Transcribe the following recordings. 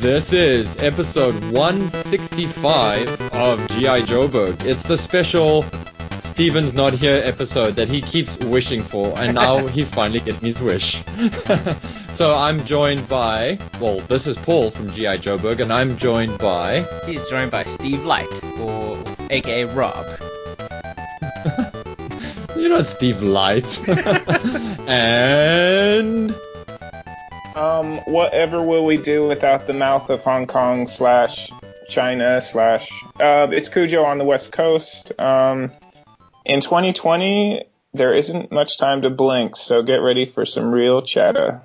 This is episode 165 of G.I. Joburg. It's the special Steven's Not Here episode that he keeps wishing for, and now he's finally getting his wish. so I'm joined by, well, this is Paul from G.I. Joburg, and I'm joined by. He's joined by Steve Light, or aka Rob. You're not Steve Light. and. Um, whatever will we do without the mouth of Hong Kong slash China slash? Uh, it's Cujo on the West Coast. Um, in 2020, there isn't much time to blink, so get ready for some real chatter.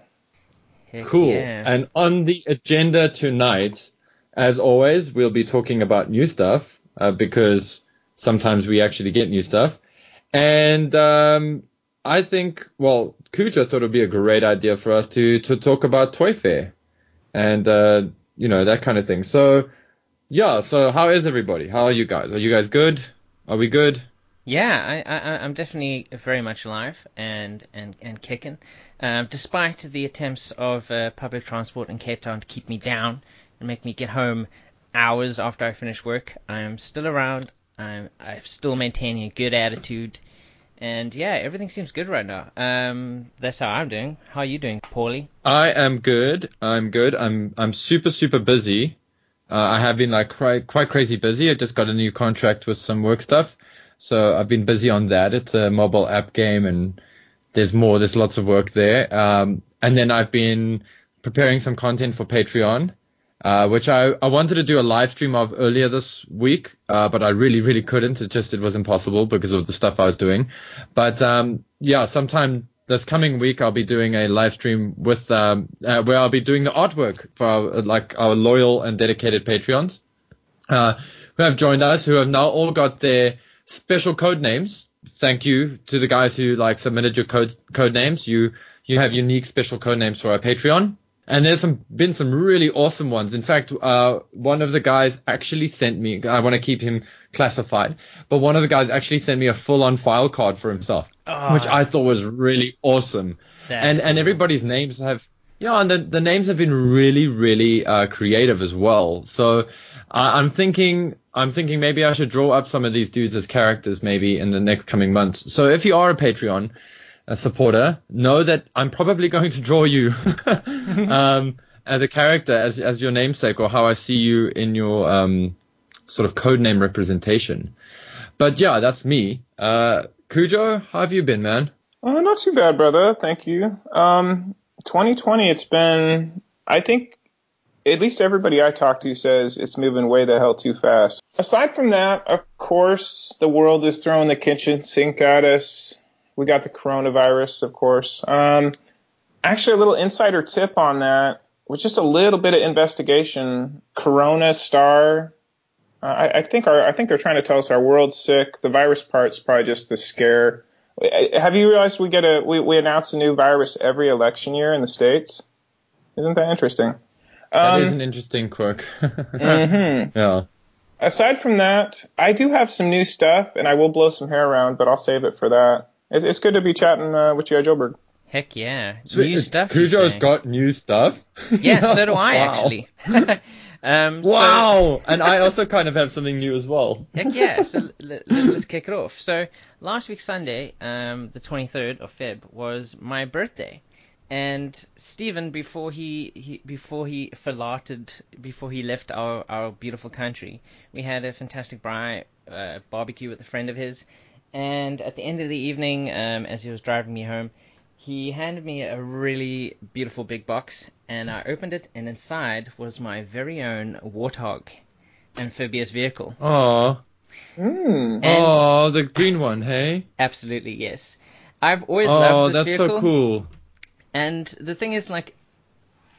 Heck Cool. yeah. And on the agenda tonight, as always, we'll be talking about new stuff uh, because sometimes we actually get new stuff. And um, I think, well, Cujo thought it would be a great idea for us to to talk about Toy Fair and uh, you know that kind of thing. So yeah, so how is everybody? How are you guys? Are you guys good? Are we good? Yeah, I, I, I'm definitely very much alive and and and kicking. Um, despite the attempts of uh, public transport in Cape Town to keep me down and make me get home hours after I finish work, I'm still around. I'm I'm still maintaining a good attitude, and yeah, everything seems good right now. Um, that's how I'm doing. How are you doing, Paulie? I am good. I'm good. I'm I'm super super busy. Uh, I have been like quite quite crazy busy. I just got a new contract with some work stuff, so I've been busy on that. It's a mobile app game, and there's more. There's lots of work there. Um, and then I've been preparing some content for Patreon, uh, which I I wanted to do a live stream of earlier this week, uh, but I really really couldn't. It just it was impossible because of the stuff I was doing. But um, yeah, sometime this coming week I'll be doing a live stream with um, uh, where I'll be doing the artwork for our, like our loyal and dedicated Patreons uh, who have joined us, who have now all got their special code names. Thank you to the guys who like submitted your code code names. You you have unique special code names for our Patreon. And there's some been some really awesome ones. In fact, uh, one of the guys actually sent me. I want to keep him classified, but one of the guys actually sent me a full-on file card for himself, Oh, which I thought was really awesome and and everybody's names have yeah and the, the names have been really really uh, creative as well so uh, i'm thinking i'm thinking maybe i should draw up some of these dudes as characters maybe in the next coming months so if you are a patreon a supporter know that i'm probably going to draw you um, as a character as as your namesake or how i see you in your um, sort of code name representation but yeah that's me uh, Cujo, how have you been, man? Uh, not too bad, brother. Thank you. Um, 2020, it's been, I think, at least everybody I talk to says it's moving way the hell too fast. Aside from that, of course, the world is throwing the kitchen sink at us. We got the coronavirus, of course. Um, actually, a little insider tip on that, with just a little bit of investigation. Corona Star uh, I, I think our I think they're trying to tell us our world's sick. The virus part's probably just the scare. Have you realized we get a we, we announce a new virus every election year in the states? Isn't that interesting? That Um, is an interesting quirk. mhm. Yeah. Aside from that, I do have some new stuff, and I will blow some hair around, but I'll save it for that. It, it's good to be chatting uh, with you, Joburg. Heck yeah, Sweet. new stuff. you Cujo's got new stuff. Yeah, so do I Wow. actually. um, so- Wow. and I also kind of have something new as well. Heck yeah, so l- l- let's kick it off. So last week Sunday, um, the 23rd of Feb, was my birthday, and Stephen, before he, he before he farted, before he left our, our beautiful country, we had a fantastic bri- uh, barbecue with a friend of his, and at the end of the evening, um, as he was driving me home, he handed me a really beautiful big box, and I opened it, and inside was my very own Warthog amphibious vehicle. Oh. Mm. And- Oh, the green one, hey? Absolutely, yes. I've always Oh, loved this that's vehicle. so cool. And the thing is, like,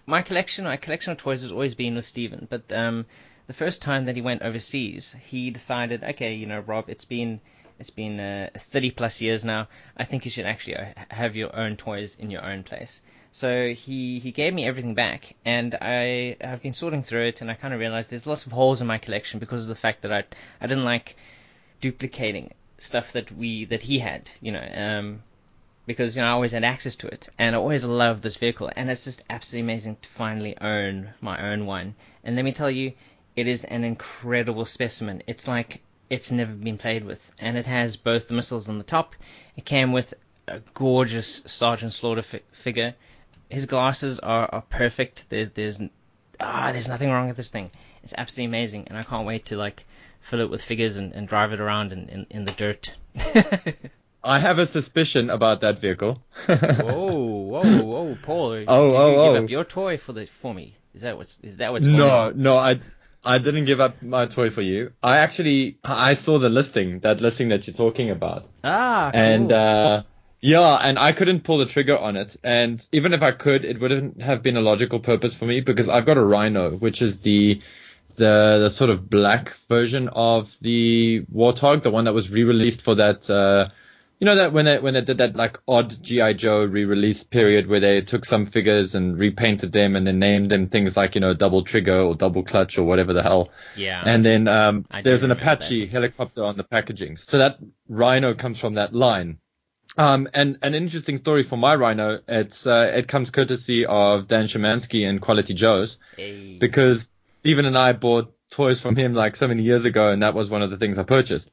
my collection, my collection of toys has always been with Steven. But um, the first time that he went overseas, he decided, okay, you know, Rob, it's been it's been uh, 30 plus years now. I think you should actually uh, have your own toys in your own place. So he he gave me everything back, and I have been sorting through it, and I kind of realized there's lots of holes in my collection because of the fact that I I didn't like duplicating stuff that we that he had, you know. Um, because you know I always had access to it, and I always loved this vehicle, and it's just absolutely amazing to finally own my own one. And let me tell you, it is an incredible specimen. It's like it's never been played with, and it has both the missiles on the top. It came with a gorgeous Sergeant Slaughter fi- figure. His glasses are, are perfect. There, there's ah, there's nothing wrong with this thing. It's absolutely amazing, and I can't wait to like fill it with figures and, and drive it around in, in, in the dirt. I have a suspicion about that vehicle. whoa, whoa, whoa, Paul! Did Oh, you oh, give oh. up your toy for the for me? Is that what's is that what's no, going on? no, I I didn't give up my toy for you. I actually I saw the listing, that listing that you're talking about. Ah, cool. and uh, yeah, and I couldn't pull the trigger on it. And even if I could, it wouldn't have been a logical purpose for me because I've got a Rhino, which is the the the sort of black version of the Warthog, the one that was re-released for that. Uh, you know that when they when they did that like odd GI Joe re-release period where they took some figures and repainted them and then named them things like you know double trigger or double clutch or whatever the hell. yeah, And then um, there's an Apache helicopter on the packaging. So that Rhino comes from that line. Um, and an interesting story for my Rhino, it's uh, it comes courtesy of Dan Shemansky and Quality Joe's Hey. because Stephen and I bought toys from him like so many years ago, and that was one of the things I purchased.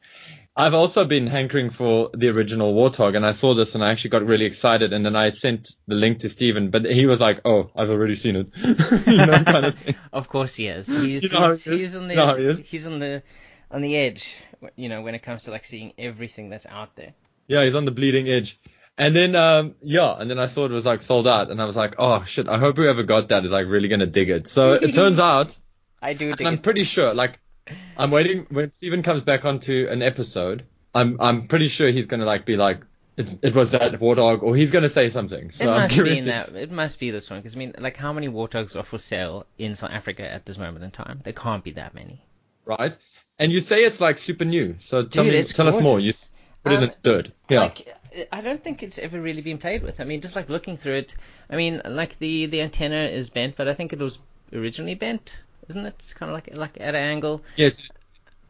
I've also been hankering for the original Warthog, and I saw this and I actually got really excited, and then I sent the link to Stephen, but he was like, "Oh, I've already seen it," you know, kind of thing. Of course he is. He's You know he's, he is? he's on the how he is? he's on the on the edge. You know when it comes to like seeing everything that's out there. Yeah, he's on the bleeding edge. And then, um, yeah, and then I saw it was like sold out, and I was like, oh shit, I hope whoever got that is like really gonna dig it. So it turns out, I do I'm it. pretty sure, like, I'm waiting when Steven comes back onto an episode. I'm I'm pretty sure he's gonna like be like, it's, it was that war dog, or he's gonna say something. So it I'm must be curious. in to- that. It must be this one because I mean, like, how many war dogs are for sale in South Africa at this moment in time? There can't be that many. right? And you say it's like super new. So tell me, tell us more. You gorgeous. put it Um, in dirt. Yeah. Like, I don't think it's ever really been played with. I mean, just like looking through it, I mean, like the the antenna is bent, but I think it was originally bent, isn't it? It's kind of like like at an angle. yes.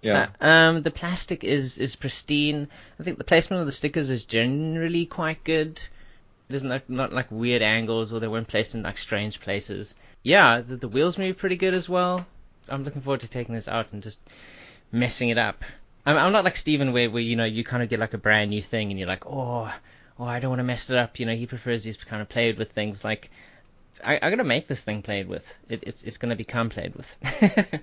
Yeah. Uh, um, the plastic is is pristine. I think the placement of the stickers is generally quite good. There's not not like weird angles or they weren't placed in like strange places. Yeah, the, the wheels move pretty good as well. I'm looking forward to taking this out and just messing it up. I'm, I'm not like Steven where where you know you kind of get like a brand new thing and you're like oh oh I don't want to mess it up. You know he prefers these kind of played with things like. I, I'm gonna make this thing played with. It, it's it's gonna become played with.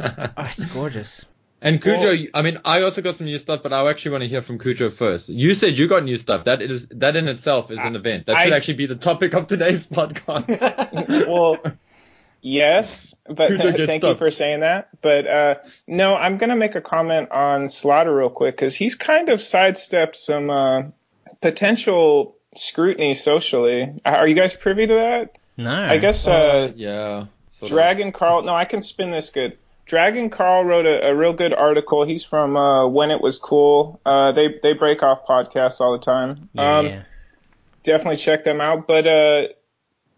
oh, it's gorgeous. And Cujo, Well- I mean, I also got some new stuff, but I actually want to hear from Cujo first. You said you got new stuff. That is that in itself is an event. That should I- actually be the topic of today's podcast. well, yes, but Cujo gets thank you for saying that. But uh, no, I'm gonna make a comment on Slaughter real quick because he's kind of sidestepped some uh, potential scrutiny socially. Are you guys privy to that? No. I guess uh, yeah. sort of. Dragon Carl. No, I can spin this good. Dragon Carl wrote a, a real good article. He's from uh, When It Was Cool. Uh, they they break off podcasts all the time. Yeah. Um, definitely check them out. But uh,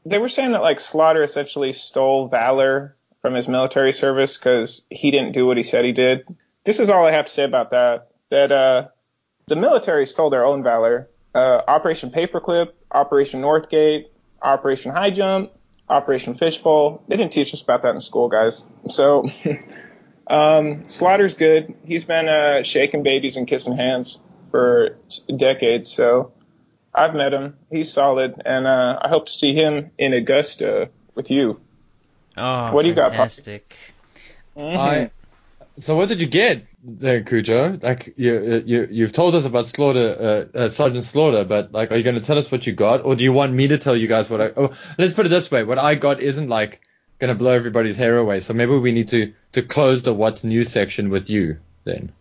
they were saying that like Slaughter essentially stole valor from his military service because he didn't do what he said he did. This is all I have to say about that. That uh, the military stole their own valor. Uh, Operation Paperclip, Operation Northgate, Operation High Jump, Operation Fishbowl. They didn't teach us about that in school, guys. So, um, Slaughter's good. He's been uh, shaking babies and kissing hands for decades. So, I've met him. He's solid, and uh, I hope to see him in Augusta with you. oh, what do you got, Poppy? fantastic. I, so what did you get there, Cujo? Like you you you've told us about Slaughter, uh, uh, Sergeant Slaughter, but like, are you going to tell us what you got, or do you want me to tell you guys what I? Oh, let's put it this way: what I got isn't like going to blow everybody's hair away. So maybe we need to to close the what's new section with you then.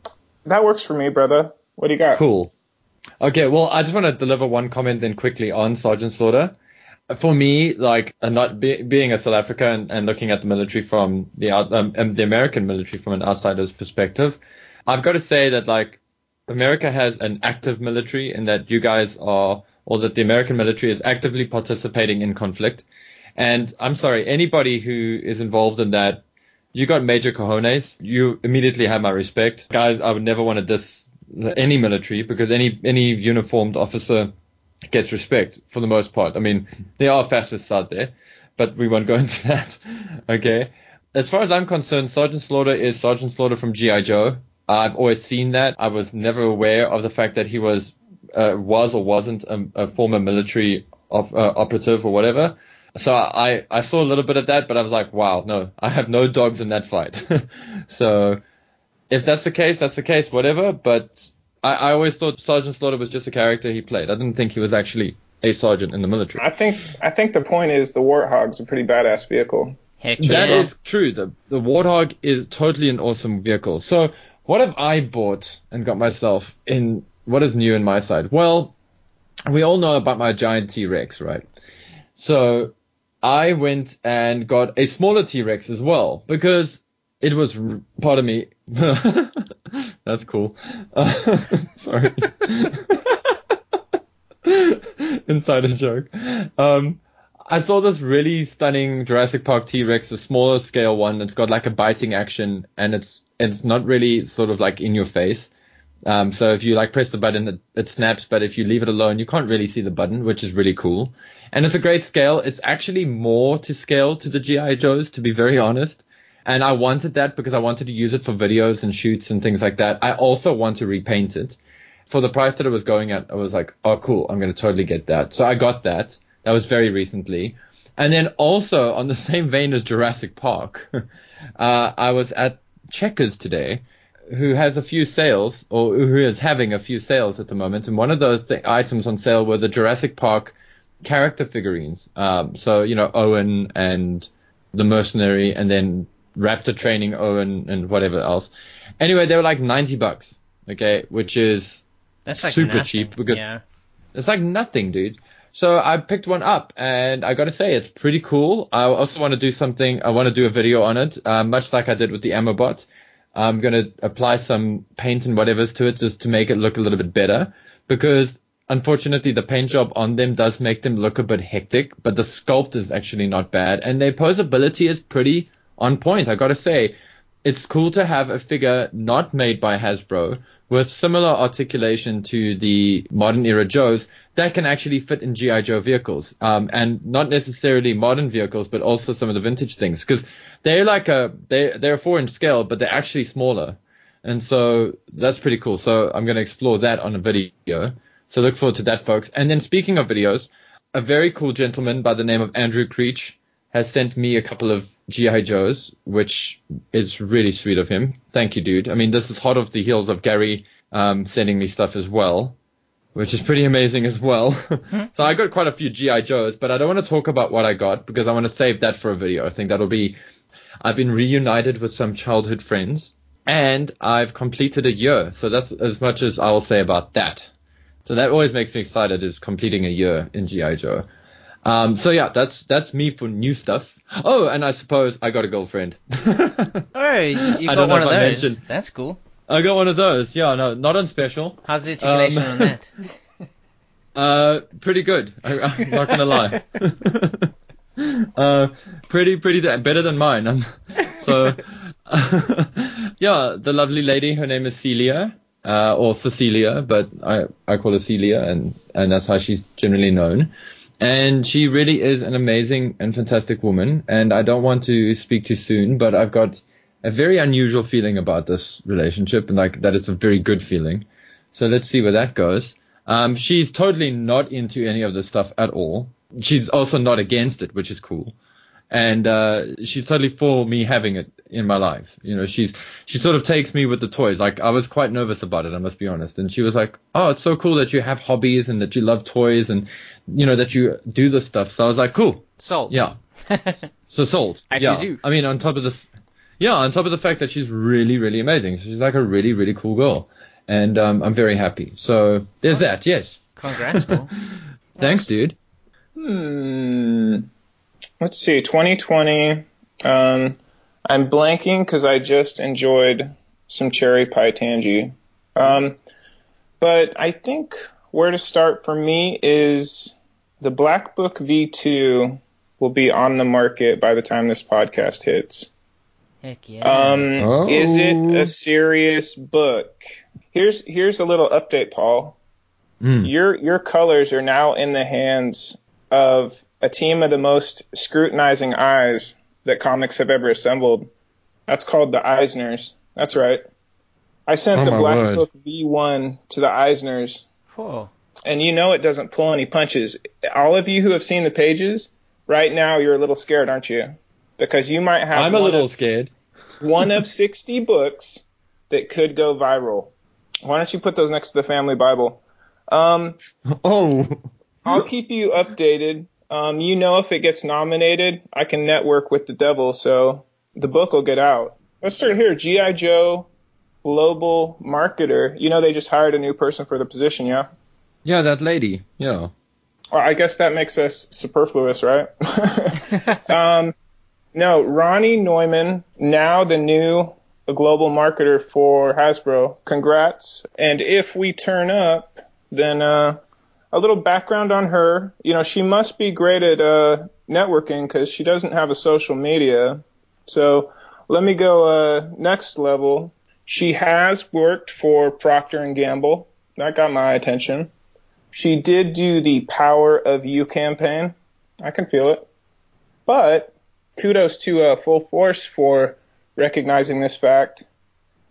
That works for me, brother. What do you got? Cool. Okay, well, I just want to deliver one comment then quickly on Sergeant Slaughter. For me, like, not be, being a South African and, and looking at the military from the out, um, um, the American military from an outsider's perspective, I've got to say that like America has an active military and that you guys are, or that the American military is actively participating in conflict. And I'm sorry, anybody who is involved in that, you got major cojones. You immediately have my respect. Guys, I would never want to diss any military because any any uniformed officer gets respect for the most part. I mean, there are fascists out there, but we won't go into that. Okay. As far as I'm concerned, Sergeant Slaughter is Sergeant Slaughter from G.I. Joe. I've always seen that. I was never aware of the fact that he was, uh, was or wasn't a, a former military of, uh, operative or whatever. So I, I saw a little bit of that, but I was like, wow, no, I have no dogs in that fight. so if that's the case, that's the case, whatever. But I, I always thought Sergeant Slaughter was just a character he played. I didn't think he was actually a sergeant in the military. I think I think the point is the Warthog's a pretty badass vehicle. Heck That yeah. is true. The the Warthog is totally an awesome vehicle. So what have I bought and got myself in? What is new in my side? Well, we all know about my giant T Rex, right? So I went and got a smaller T Rex as well because it was. r- Pardon me. That's cool. Uh, sorry. Insider joke. Um, I saw this really stunning Jurassic Park T-Rex, a smaller scale one. It's got like a biting action, and it's it's not really sort of like in your face. Um, so if you like press the button, it, it snaps. But if you leave it alone, you can't really see the button, which is really cool. And it's a great scale. It's actually more to scale to the GI Joes, to be very honest. And I wanted that because I wanted to use it for videos and shoots and things like that. I also want to repaint it. For the price that it was going at, I was like, oh, cool, I'm going to totally get that. So I got that. That was very recently. And then also on the same vein as Jurassic Park, uh, I was at Checkers today, who has a few sales, or who is having a few sales at the moment. And one of those th- items on sale were the Jurassic Park character figurines. Um, so, you know, Owen and the mercenary, and then Raptor training Owen and whatever else. Anyway, they were like 90 bucks, okay, which is That's like super nothing. cheap because- yeah. it's like nothing, dude. So I picked one up, and I gotta say it's pretty cool. I also want to do something. I want to do a video on it, uh, much like I did with the AmmoBot. I'm gonna apply some paint and whatever's to it just to make it look a little bit better, because unfortunately the paint job on them does make them look a bit hectic. But the sculpt is actually not bad, and their posability is pretty on point. I gotta say, it's cool to have a figure not made by Hasbro with similar articulation to the modern era Joes that can actually fit in GI Joe vehicles, um, and not necessarily modern vehicles, but also some of the vintage things because they're like a they they're a four inch scale, but they're actually smaller, and so that's pretty cool. So I'm gonna explore that on a video. So look forward to that, folks. And then speaking of videos, a very cool gentleman by the name of Andrew Creech has sent me a couple of GI Joes, which is really sweet of him. Thank you, dude. I mean, this is hot off the heels of Gary um, sending me stuff as well, which is pretty amazing as well. so I got quite a few GI Joes, but I don't want to talk about what I got because I want to save that for a video. I think that'll be. I've been reunited with some childhood friends, and I've completed a year. So that's as much as I will say about that. So that always makes me excited is completing a year in GI Joe. Um, so yeah, that's that's me for new stuff. Oh, and I suppose I got a girlfriend. Oh, you, got one of those. mentioned- That's cool. I got one of those. Yeah, no, not on special. How's the articulation Um, on that? Uh, pretty good. I, I'm not gonna lie. uh, pretty, pretty da- better than mine. Um, so, yeah, the lovely lady. Her name is Celia, uh, or Cecilia, but I I call her Celia, and and that's how she's generally known. And she really is an amazing and fantastic woman. And I don't want to speak too soon, but I've got a very unusual feeling about this relationship, and like that it's a very good feeling. So let's see where that goes. Um, she's totally not into any of this stuff at all. She's also not against it, which is cool. And uh, she's totally for me having it in my life. You know, she's she sort of takes me with the toys. Like I was quite nervous about it, I must be honest. And she was like, "Oh, it's so cool that you have hobbies and that you love toys and you know that you do this stuff." So I was like, "Cool, Sold. yeah." So sold. I yeah. choose you. I mean, on top of the, f- yeah, on top of the fact that she's really, really amazing. She's like a really, really cool girl, and um, I'm very happy. So there's that. Yes. Congrats, bro. Thanks, dude. Hmm. Let's see. 2020. Um, I'm blanking because I just enjoyed some cherry pie tangy. Um, but I think where to start for me is the Black Book V2 will be on the market by the time this podcast hits. Heck yeah. Um, Oh. Is it a serious book? Here's here's a little update, Paul. Mm. Your your colors are now in the hands of a team of the most scrutinizing eyes that comics have ever assembled. That's called the Eisners. That's right. I sent Oh, the Black word. Book V1 to the Eisners, Whoa. And you know it doesn't pull any punches. All of you who have seen the pages, right now you're a little scared, aren't you? Because you might have I'm a little of- scared. one of 60 books that could go viral. Why don't you put those next to the family Bible? Um, Oh. I'll keep you updated. Um, you know, if it gets nominated, I can network with the devil, so the book will get out. Let's start here. G.I. Joe global marketer. You know, they just hired a new person for the position, yeah? Yeah, that lady. Yeah. Well, I guess that makes us superfluous, right? um, no, Ronnie Neumann, now the new global marketer for Hasbro. Congrats. And if we turn up, then uh, a little background on her. You know, she must be great at uh, networking because she doesn't have a social media. So let me go uh, next level. She has worked for Procter and Gamble. That got my attention. She did do the Power of You campaign. I can feel it. But kudos to uh, Full Force for recognizing this fact.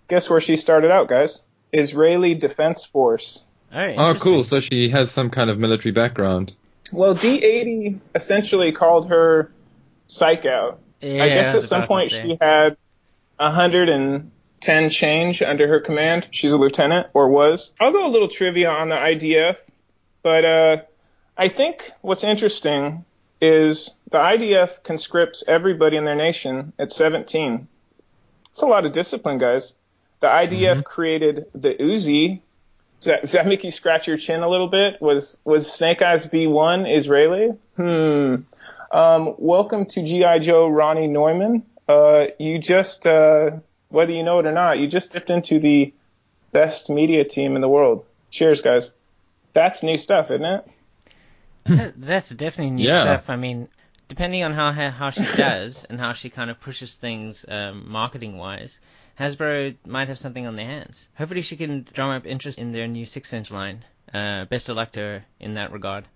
Guess where she started out, guys? Israeli Defense Force. Oh, Oh, cool. So she has some kind of military background. Well, D80 essentially called her psych out. Yeah, I guess was at some point she had 110 change under her command. She's a lieutenant, or was. I'll go a little trivia on the IDF, but uh, I think what's interesting is the IDF conscripts everybody in their nation at 17. It's a lot of discipline, guys. The IDF created the Uzi. Does that, does that make you scratch your chin a little bit? Was was Snake Eyes V1 Israeli? Hmm. Um, welcome to GI Joe, Ronnie Neumann. Uh, you just, uh, whether you know it or not, you just dipped into the best media team in the world. Cheers, guys. That's new stuff, isn't it? That's definitely new Yeah. stuff. I mean, depending on how how how she does and how she kind of pushes things um, marketing wise, Hasbro might have something on their hands. Hopefully, she can drum up interest in their new six inch line. Uh, best of luck to her in that regard.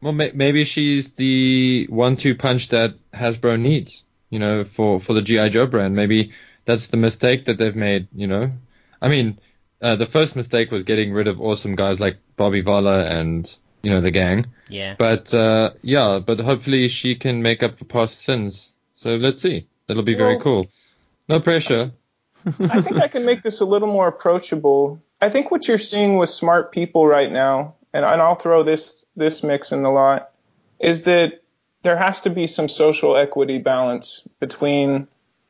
Well, may- maybe she's the one-two punch that Hasbro needs, you know, for for the GI Joe brand. Maybe that's the mistake that they've made. You know, I mean, uh, the first mistake was getting rid of awesome guys like Bobby Vala and you know the gang. yeah. But uh, yeah, but hopefully she can make up for past sins. So let's see. That'll be very cool. No pressure. I think I can make this a little more approachable. I think what you're seeing with smart people right now, and, and I'll throw this this mix in the lot, is that there has to be some social equity balance between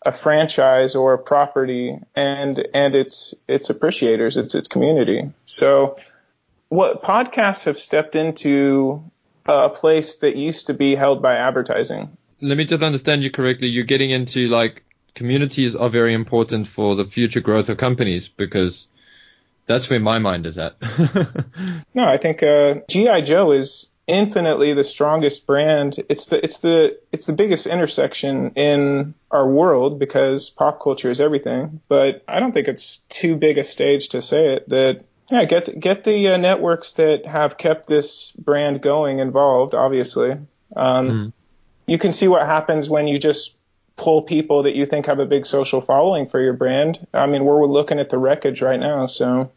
a franchise or a property and and its its appreciators, its its community. So what podcasts have stepped into a place that used to be held by advertising. Let me just understand you correctly. You're getting into like communities are very important for the future growth of companies because that's where my mind is at. No, I think uh, GI Joe is infinitely the strongest brand. It's the it's the it's the biggest intersection in our world because pop culture is everything. But I don't think it's too big a stage to say it. That yeah, get get the uh, networks that have kept this brand going involved. Obviously, um, Mm. you can see what happens when you just pull people that you think have a big social following for your brand. I mean, we're looking at the wreckage right now, so.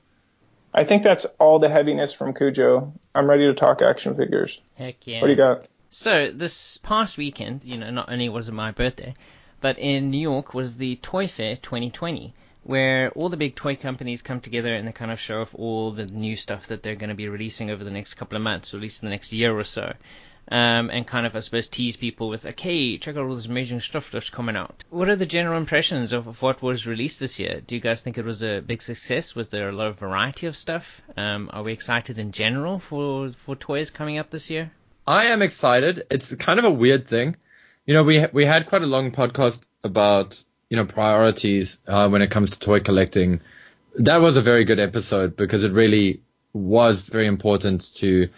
I think that's all the heaviness from Cujo. I'm ready to talk action figures. Heck yeah. What do you got? So this past weekend, you know, not only was it my birthday, but in New York was the Toy Fair 2020, where all the big toy companies come together and they kind of show off all the new stuff that they're going to be releasing over the next couple of months, or at least in the next year or so. Um, and kind of, I suppose, tease people with, okay, check out all this amazing stuff that's coming out. What are the general impressions of, of what was released this year? Do you guys think it was a big success? Was there a lot of variety of stuff? Um, are we excited in general for, for toys coming up this year? I am excited. It's kind of a weird thing. You know, we we had quite a long podcast about you know priorities uh, when it comes to toy collecting. That was a very good episode because it really was very important to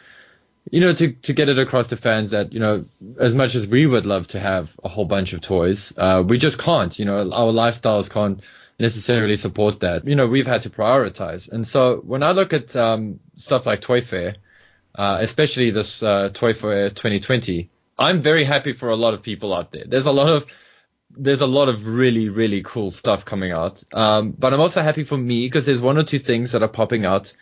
you know to to get it across to fans that you know as much as we would love to have a whole bunch of toys, uh, we just can't. You know, our lifestyles can't necessarily support that. You know, we've had to prioritize. And so when I look at um, stuff like Toy Fair, uh, especially this uh, Toy Fair 2020, I'm very happy for a lot of people out there. There's a lot of there's a lot of really really cool stuff coming out. Um, but I'm also happy for me because there's one or two things that are popping out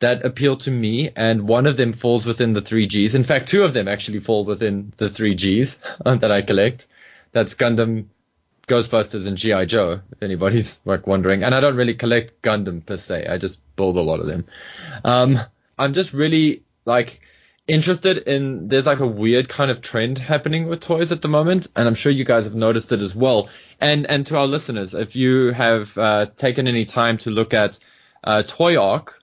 that appeal to me, and one of them falls within the three Gs. In fact, two of them actually fall within the three Gs that I collect. That's Gundam, Ghostbusters, and GI Joe. If anybody's like wondering, and I don't really collect Gundam per se. I just build a lot of them. Um, I'm just really like interested in there's like a weird kind of trend happening with toys at the moment and i'm sure you guys have noticed it as well and and to our listeners if you have uh, taken any time to look at uh, ToyArk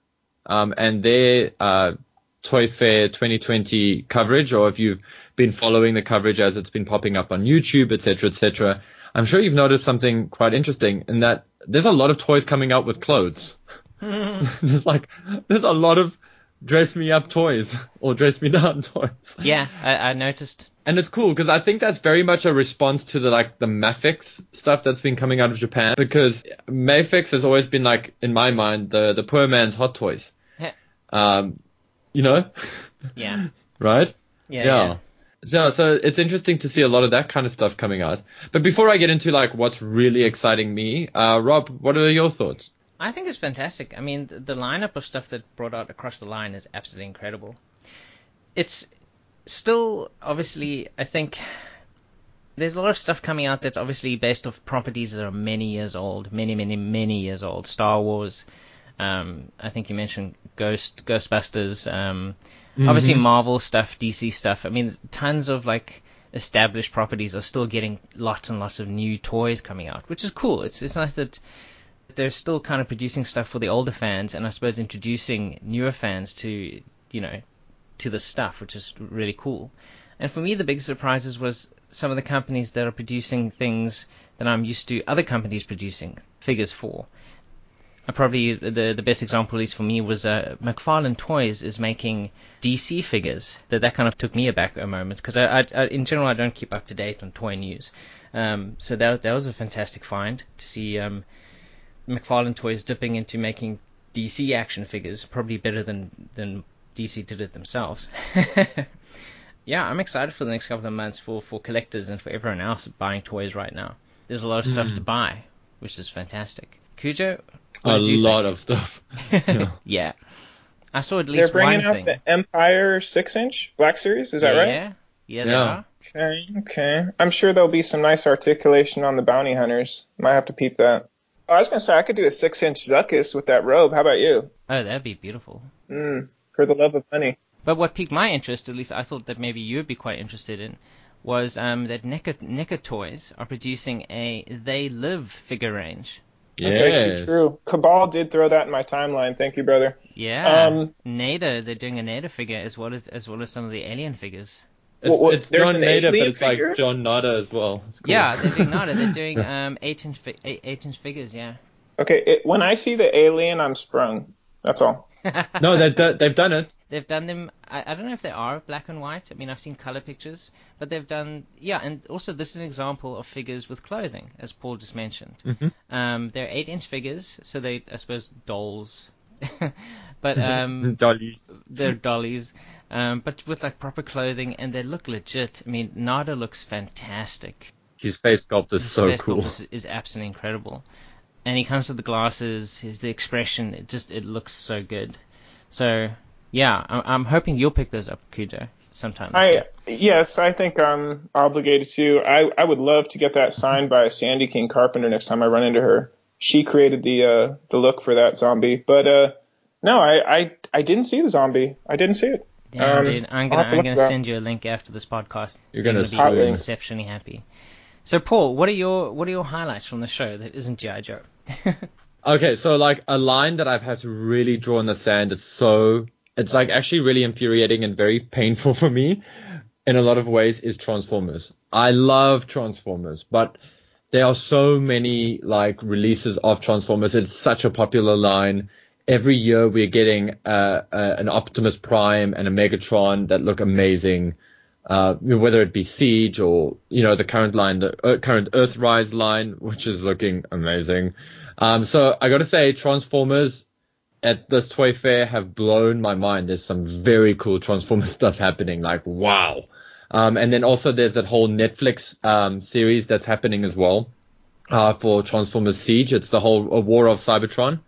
um, and their uh, toy fair 2020 coverage or if you've been following the coverage as it's been popping up on youtube etc etc i'm sure you've noticed something quite interesting in that there's a lot of toys coming out with clothes there's like there's a lot of dress me up toys or dress me down toys. Yeah, I, I noticed. And it's cool because I think that's very much a response to the like the Mafex stuff that's been coming out of Japan because Mafex has always been like in my mind the the poor man's hot toys. um, you know. Yeah. right. Yeah. yeah. yeah. So, so it's interesting to see a lot of that kind of stuff coming out. But before I get into like what's really exciting me, uh, Rob, what are your thoughts? I think it's fantastic. I mean, the, the lineup of stuff that brought out across the line is absolutely incredible. It's still obviously, I think there's a lot of stuff coming out that's obviously based off properties that are many years old, many, many, many years old. Star Wars. Um, I think you mentioned Ghost, Ghostbusters. Um, mm-hmm. Obviously Marvel stuff, DC stuff. I mean, tons of like established properties are still getting lots and lots of new toys coming out, which is cool. It's it's nice that they're still kind of producing stuff for the older fans, and I suppose introducing newer fans to you know to the stuff, which is really cool. And for me, the biggest surprises was some of the companies that are producing things that I'm used to other companies producing figures for. Uh, probably the the best example, at least for me, was uh, McFarlane Toys is making DC figures. That that kind of took me aback a moment because I, I, I, in general I don't keep up to date on toy news. Um, so that that was a fantastic find to see um, McFarlane Toys dipping into making DC action figures, probably better than than DC did it themselves. yeah, I'm excited for the next couple of months for for collectors and for everyone else buying toys right now. There's a lot of stuff mm. to buy, which is fantastic. Cujo, a lot of stuff. yeah. yeah. I saw at least They're bringing out thing. the Empire six inch Black Series. Is that yeah, right? Yeah. Yeah, they yeah. are. Okay, okay. I'm sure there'll be some nice articulation on the bounty hunters. Might have to peep that. I was gonna say I could do a six inch Zuckuss with that robe. How about you? Oh, that'd be beautiful. Mm, for the love of money. But what piqued my interest, at least I thought that maybe you'd be quite interested in, was um, that NECA, NECA Toys are producing a They Live figure range. Yes. Okay, true. Cabal did throw that in my timeline. Thank you, brother. Yeah. Um, Nader, they're doing a Nader figure as well as as well as some of the alien figures. It's, well, it's John Nader, but it's figure? like John Nada as well. Cool. Yeah, they're doing Nada. They're doing um eight inch fi- eight, eight inch figures. Yeah. Okay, it, when I see the alien, I'm sprung. That's all. no, they've done, they've done it. They've done them. I, I don't know if they are black and white. I mean, I've seen color pictures, but they've done yeah. And also, this is an example of figures with clothing, as Paul just mentioned. Mm-hmm. Um, they're eight inch figures, so they I suppose dolls, but um, dollies. They're dollies um, but with like proper clothing, and they look legit. I mean, Nada looks fantastic. His face sculpt is his so face cool. Is, is absolutely incredible, and he comes with the glasses. His the expression, it just it looks so good. So yeah, I'm, I'm hoping you'll pick those up, Cujo, sometime. I year. yes, I think I'm obligated to. I I would love to get that signed by Sandy King Carpenter next time I run into her. She created the uh the look for that zombie, but uh no, I I I didn't see the zombie. I didn't see it. Damn, um, dude. I'm gonna I'm gonna send you a link after this podcast. You're gonna, You're gonna be exceptionally happy. So Paul, what are your what are your highlights from the show that isn't GI Joe? okay, so like a line that I've had to really draw in the sand. It's so it's like actually really infuriating and very painful for me in a lot of ways is Transformers. I love Transformers, but there are so many like releases of Transformers. It's such a popular line every year we're getting uh, uh, an Optimus Prime and a Megatron that look amazing. Uh, whether it be Siege or you know the current line, the uh, current Earthrise line, which is looking amazing. Um, so I got to say, Transformers at this toy fair have blown my mind. There's some very cool Transformers stuff happening. Like wow. Um, and then also there's that whole Netflix um, series that's happening as well uh, for Transformers Siege. It's the whole a War of Cybertron,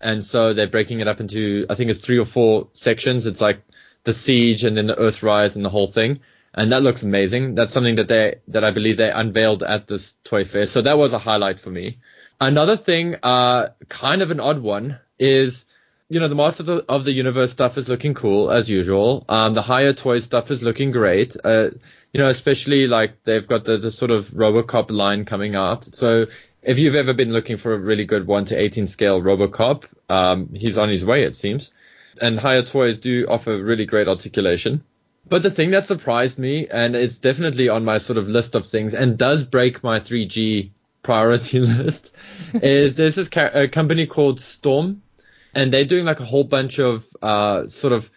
and so they're breaking it up into I think it's three or four sections. It's like the Siege and then the Earthrise and the whole thing, and that looks amazing. That's something that they that I believe they unveiled at this toy fair. So that was a highlight for me. Another thing, uh, kind of an odd one, is you know, the Master of the, Universe stuff is looking cool as usual. Um, the Hiya Toy stuff is looking great. Uh, you know, especially like they've got the, the sort of Robocop line coming out. So if you've ever been looking for a really good 1 to 18 scale Robocop, um, he's on his way, it seems. And Hiya Toys do offer really great articulation. But the thing that surprised me, and it's definitely on my sort of list of things, and does break my 3G priority list, is there's this a company called Storm and they're doing like a whole bunch of uh, sort of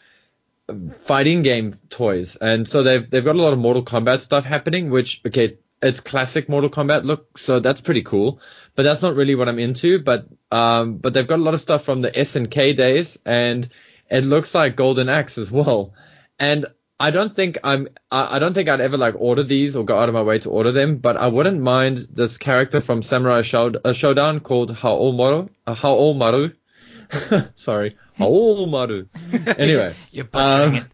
fighting game toys, and so they've they've got a lot of Mortal Kombat stuff happening, which okay, it's classic Mortal Kombat look, so that's pretty cool. But that's not really what I'm into. But um, but they've got a lot of stuff from the SNK days, and it looks like Golden Axe as well. And I don't think I'm I, don't think I'd ever like order these or go out of my way to order them, but I wouldn't mind this character from Samurai Showdown, Showdown called Haomaru, uh, Haomaru, Sorry. Haomaru. Anyway. You're butchering um, it.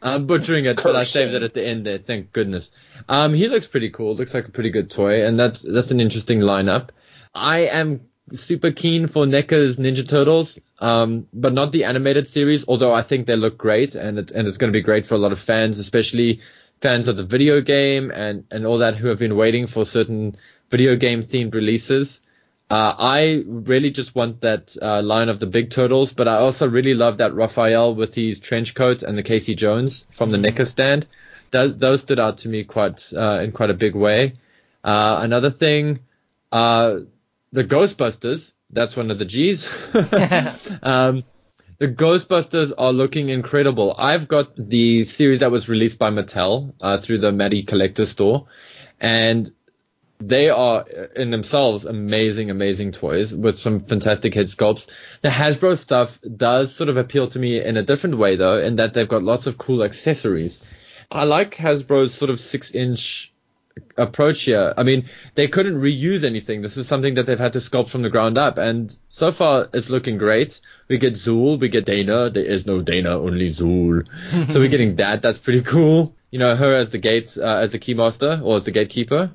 I'm butchering it, but I saved it at the end there. Thank goodness. Um, he looks pretty cool. Looks like a pretty good toy, and that's that's an interesting lineup. I am super keen for NECA's Ninja Turtles, um, but not the animated series. Although I think they look great, and it, and it's going to be great for a lot of fans, especially fans of the video game and and all that who have been waiting for certain video game themed releases. Uh, I really just want that uh, line of the big turtles, but I also really love that Raphael with his trench coat and the Casey Jones from the mm-hmm. NECA stand. Those, those stood out to me quite uh, in quite a big way. Uh, another thing, uh, the Ghostbusters. That's one of the G's. um, the Ghostbusters are looking incredible. I've got the series that was released by Mattel uh, through the Matty Collector Store, and they are in themselves amazing, amazing toys with some fantastic head sculpts. The Hasbro stuff does sort of appeal to me in a different way though, in that they've got lots of cool accessories. I like Hasbro's sort of six inch approach here. I mean, they couldn't reuse anything. This is something that they've had to sculpt from the ground up, and so far it's looking great. We get Zuul, we get Dana. There is no Dana, only Zuul. so we're getting that. That's pretty cool. You know, her as the gates, uh, as the keymaster or as the gatekeeper.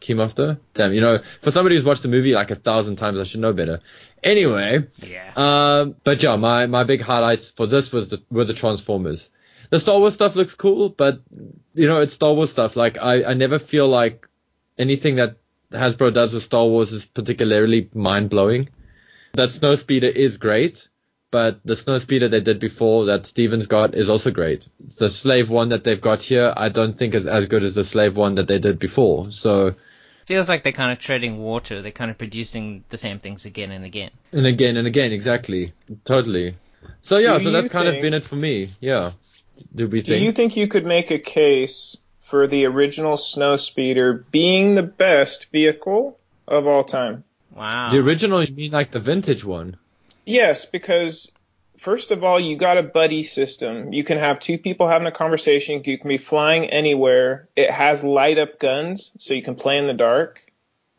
Keymaster. Damn, you know, for somebody who's watched the movie like a thousand times, I should know better. Anyway, yeah. Um, but yeah, my my big highlights for this was the were the Transformers. The Star Wars stuff looks cool, but you know, it's Star Wars stuff. Like I I never feel like anything that Hasbro does with Star Wars is particularly mind blowing. That Snowspeeder is great, but the Snowspeeder they did before that Stevens got is also great. The Slave one that they've got here, I don't think is as good as the Slave one that they did before. So feels like they're kind of treading water. They're kind of producing the same things again and again. And again and again, exactly, totally. So yeah, do so that's kind of been it for me. Yeah. Do we think? Do you think you could make a case for the original Snowspeeder being the best vehicle of all time? Wow. The original, you mean like the vintage one? Yes, because first of all, you got a buddy system. You can have two people having a conversation. You can be flying anywhere. It has light up guns, so you can play in the dark.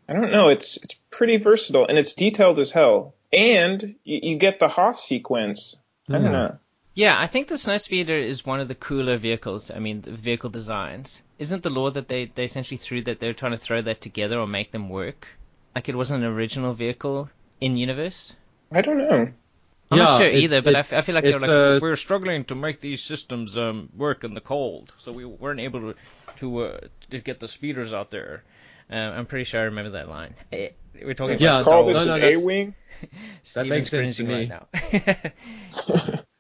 I don't know. It's it's pretty versatile and it's detailed as hell. And you, you get the Hoth sequence. I don't hmm. know. Yeah, I think the Snowspeeder is one of the cooler vehicles. I mean, the vehicle designs. Isn't the law that they, they essentially threw that they're trying to throw that together or make them work? Like it wasn't an original vehicle in universe? I don't know. I'm yeah, not sure either, but I, I, feel like they're like uh, we're struggling to make these systems um, work in the cold, so we weren't able to to uh, to get the speeders out there. Uh, I'm pretty sure I remember that line. Eh, we're talking yeah, about call this no, no, A-wing. that makes sense to me. Right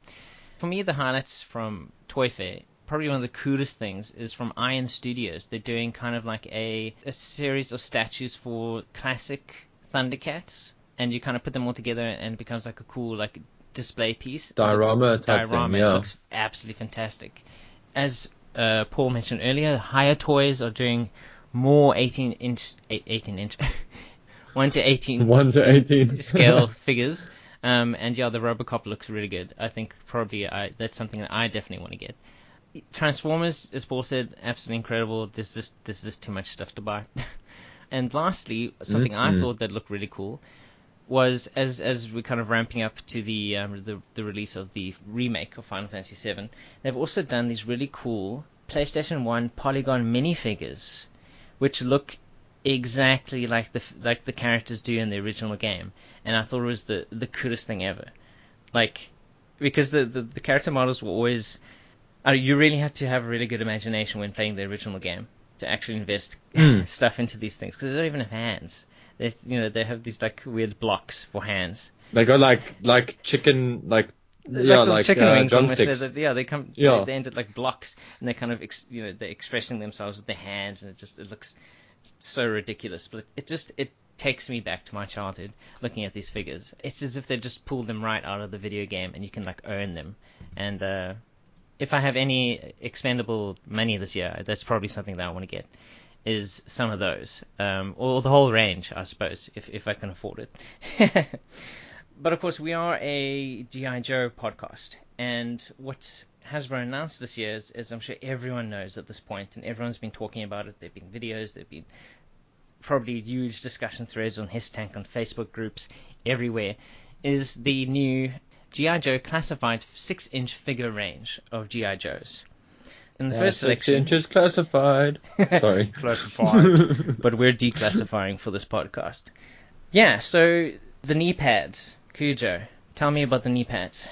For me, the highlights from Toy Fair, probably one of the coolest things is from Iron Studios. They're doing kind of like a a series of statues for classic Thundercats and you kind of put them all together and it becomes like a cool like display piece. Diorama type diorama. Thing, yeah. It looks absolutely fantastic. As uh, Paul mentioned earlier, Hiya Toys are doing more 18 inch 18 inch 1 to 18 1 to 18 scale figures. Um, and yeah, the RoboCop looks really good. I think probably I, that's something that I definitely want to get. Transformers, as Paul said, absolutely incredible. There's just there's just too much stuff to buy. and lastly, something mm-hmm. I thought that looked really cool was as as we're kind of ramping up to the um, the, the release of the remake of Final Fantasy VII, they've also done these really cool PlayStation One polygon minifigures, which look exactly like the like the characters do in the original game, and I thought it was the the coolest thing ever. Like because the the, the character models were always uh, you really have to have a really good imagination when playing the original game to actually invest mm. stuff into these things because they don't even have hands. They you know they have these like weird blocks for hands. They go like like chicken like yeah, like, like chicken uh, wings almost. That, yeah, they come. Yeah. They, they end up like blocks, and they kind of, ex, you know, they're expressing themselves with their hands, and it just it looks so ridiculous. But it just it takes me back to my childhood looking at these figures. It's as if they just pulled them right out of the video game, and you can like earn them. And uh, if I have any expendable money this year, that's probably something that I want to get. Is some of those, um, or the whole range, I suppose, if if I can afford it. but of course, we are a GI Joe podcast, and what Hasbro announced this year, as, as I'm sure everyone knows at this point, and everyone's been talking about it. There've been videos, there've been probably huge discussion threads on HissTank, on Facebook groups everywhere. Is the new GI Joe classified six-inch figure range of GI Joes? In the yeah, first six selection, inches classified. Sorry, classified. but we're declassifying for this podcast. Yeah, so the knee pads, Cujo. Tell me about the knee pads.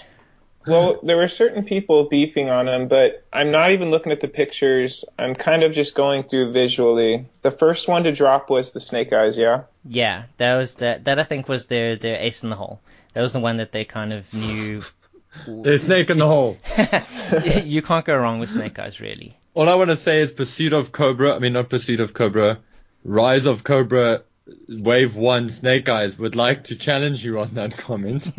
Well, there were certain people beefing on him, but I'm not even looking at the pictures. I'm kind of just going through visually. The first one to drop was the Snake Eyes, yeah. Yeah, that was that. That I think was their their ace in the hole. That was the one that they kind of knew. There's snake in the hole. you can't go wrong with Snake Eyes, really. All I want to say is Pursuit of Cobra. I mean, not Pursuit of Cobra. Rise of Cobra Wave One Snake Eyes would like to challenge you on that comment.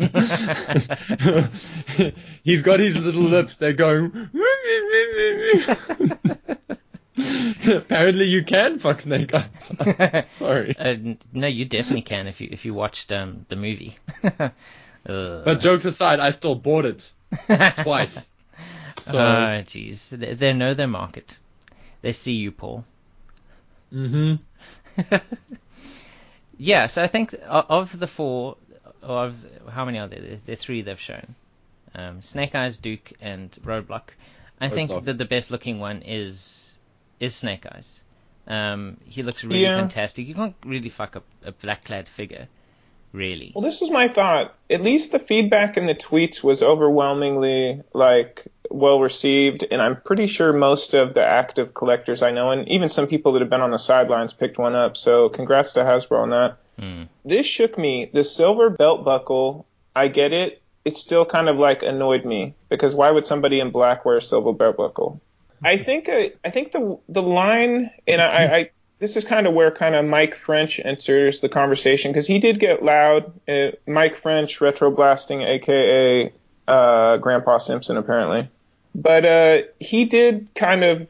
He's got his little lips. They're going. Apparently, you can fuck Snake Eyes. Sorry. Uh, no, you definitely can if you if you watched um, the movie. but jokes aside, I still bought it twice. So. Oh, jeez. They, they know their market. They see you, Paul. Mm-hmm yeah, so I think of the four, of how many are there? There are three they've shown. Um, Snake Eyes, Duke, and Roadblock. I Roadblock. think that the best looking one is is Snake Eyes. Um, he looks really yeah. fantastic. You can't really fuck up a black clad figure, really. Well, this is my thought. At least the feedback in the tweets was overwhelmingly like well received, and I'm pretty sure most of the active collectors I know, and even some people that have been on the sidelines, picked one up. So congrats to Hasbro on that. Mm. This shook me. The silver belt buckle, I get it. It still kind of like annoyed me because why would somebody in black wear a silver belt buckle? I think uh, I think the the line, and I, I this is kind of where kind of Mike French enters the conversation because he did get loud. Uh, Mike French, retro blasting, aka uh, Grandpa Simpson, apparently. But uh, he did kind of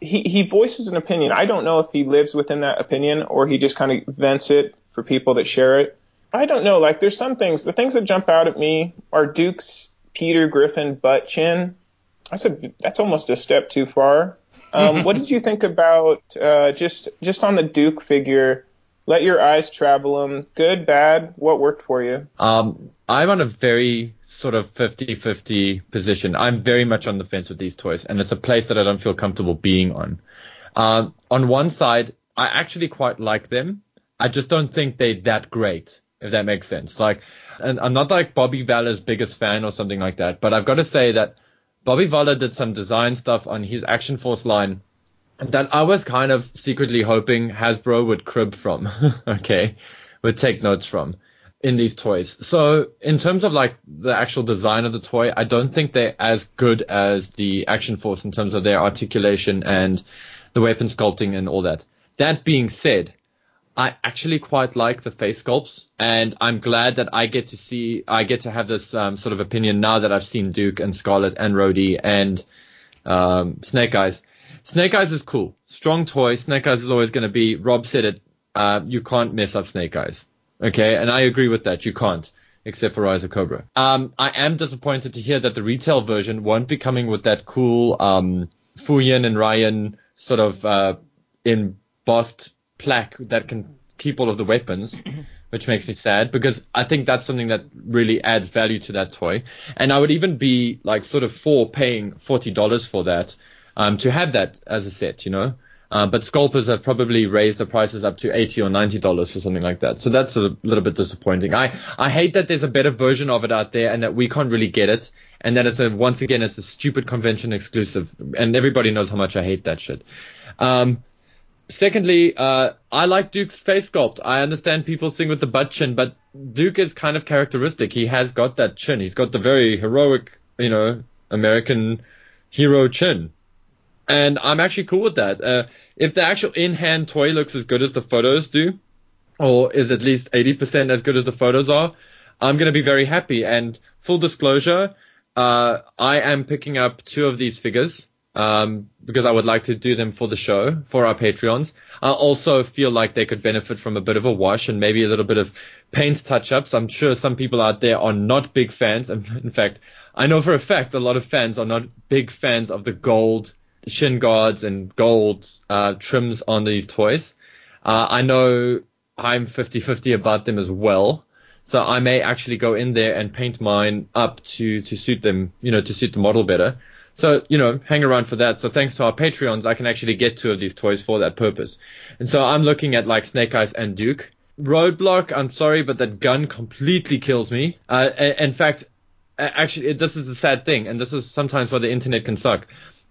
he he voices an opinion. I don't know if he lives within that opinion or he just kind of vents it for people that share it. I don't know. Like there's some things. The things that jump out at me are Duke's Peter Griffin butt chin. I said that's almost a step too far. Um, what did you think about uh, just just on the Duke figure? Let your eyes travel them. Good, bad. What worked for you? Um, I'm on a very sort of 50-50 position. I'm very much on the fence with these toys, and it's a place that I don't feel comfortable being on. Um, on one side, I actually quite like them. I just don't think they're that great, if that makes sense. Like, and I'm not like Bobby Valler's biggest fan or something like that, but I've got to say that Bobby Valler did some design stuff on his Action Force line that I was kind of secretly hoping Hasbro would crib from. okay, would take notes from in these toys. So in terms of like the actual design of the toy, I don't think they're as good as the Action Force in terms of their articulation and the weapon sculpting and all that. That being said, I actually quite like the face sculpts, and I'm glad that I get to see, I get to have this um, sort of opinion now that I've seen Duke and Scarlett and Rhodey and um, Snake Eyes. Snake Eyes is cool, strong toy. Snake Eyes is always going to be. Rob said it. Uh, you can't mess up Snake Eyes. Okay, and I agree with that. You can't. except for Rise of Cobra. Um, I am disappointed to hear that the retail version won't be coming with that cool um, Fuyin and Ryan sort of uh, embossed plaque that can keep all of the weapons, which makes me sad because I think that's something that really adds value to that toy. And I would even be like sort of for paying forty dollars for that um, to have that as a set, you know. Uh, but scalpers have probably raised the prices up to eighty or ninety dollars for something like that. So that's a little bit disappointing. I I hate that there's a better version of it out there and that we can't really get it, and that it's a once again it's a stupid convention exclusive, and everybody knows how much I hate that shit. Um, secondly, uh, I like Duke's face sculpt. I understand people sing with the butt chin, but Duke is kind of characteristic. He has got that chin. He's got the very heroic, you know, American hero chin and I'm actually cool with that. Uh, if the actual in-hand toy looks as good as the photos do, or is at least 80% as good as the photos are, I'm going to be very happy. And full disclosure, uh, I am picking up two of these figures um, because I would like to do them for the show for our Patreons. I also feel like they could benefit from a bit of a wash and maybe a little bit of paint touch-ups. I'm sure some people out there are not big fans. In fact, I know for a fact a lot of fans are not big fans of the gold shin guards and gold uh, trims on these toys. Uh, I know I'm 50-50 about them as well. So I may actually go in there and paint mine up to, to suit them, you know, to suit the model better. So, you know, hang around for that. So thanks to our Patreons, I can actually get two of these toys for that purpose. And so I'm looking at like Snake Eyes and Duke. Roadblock, I'm sorry, but that gun completely kills me. Uh, in fact, actually, this is a sad thing, and this is sometimes why the internet can suck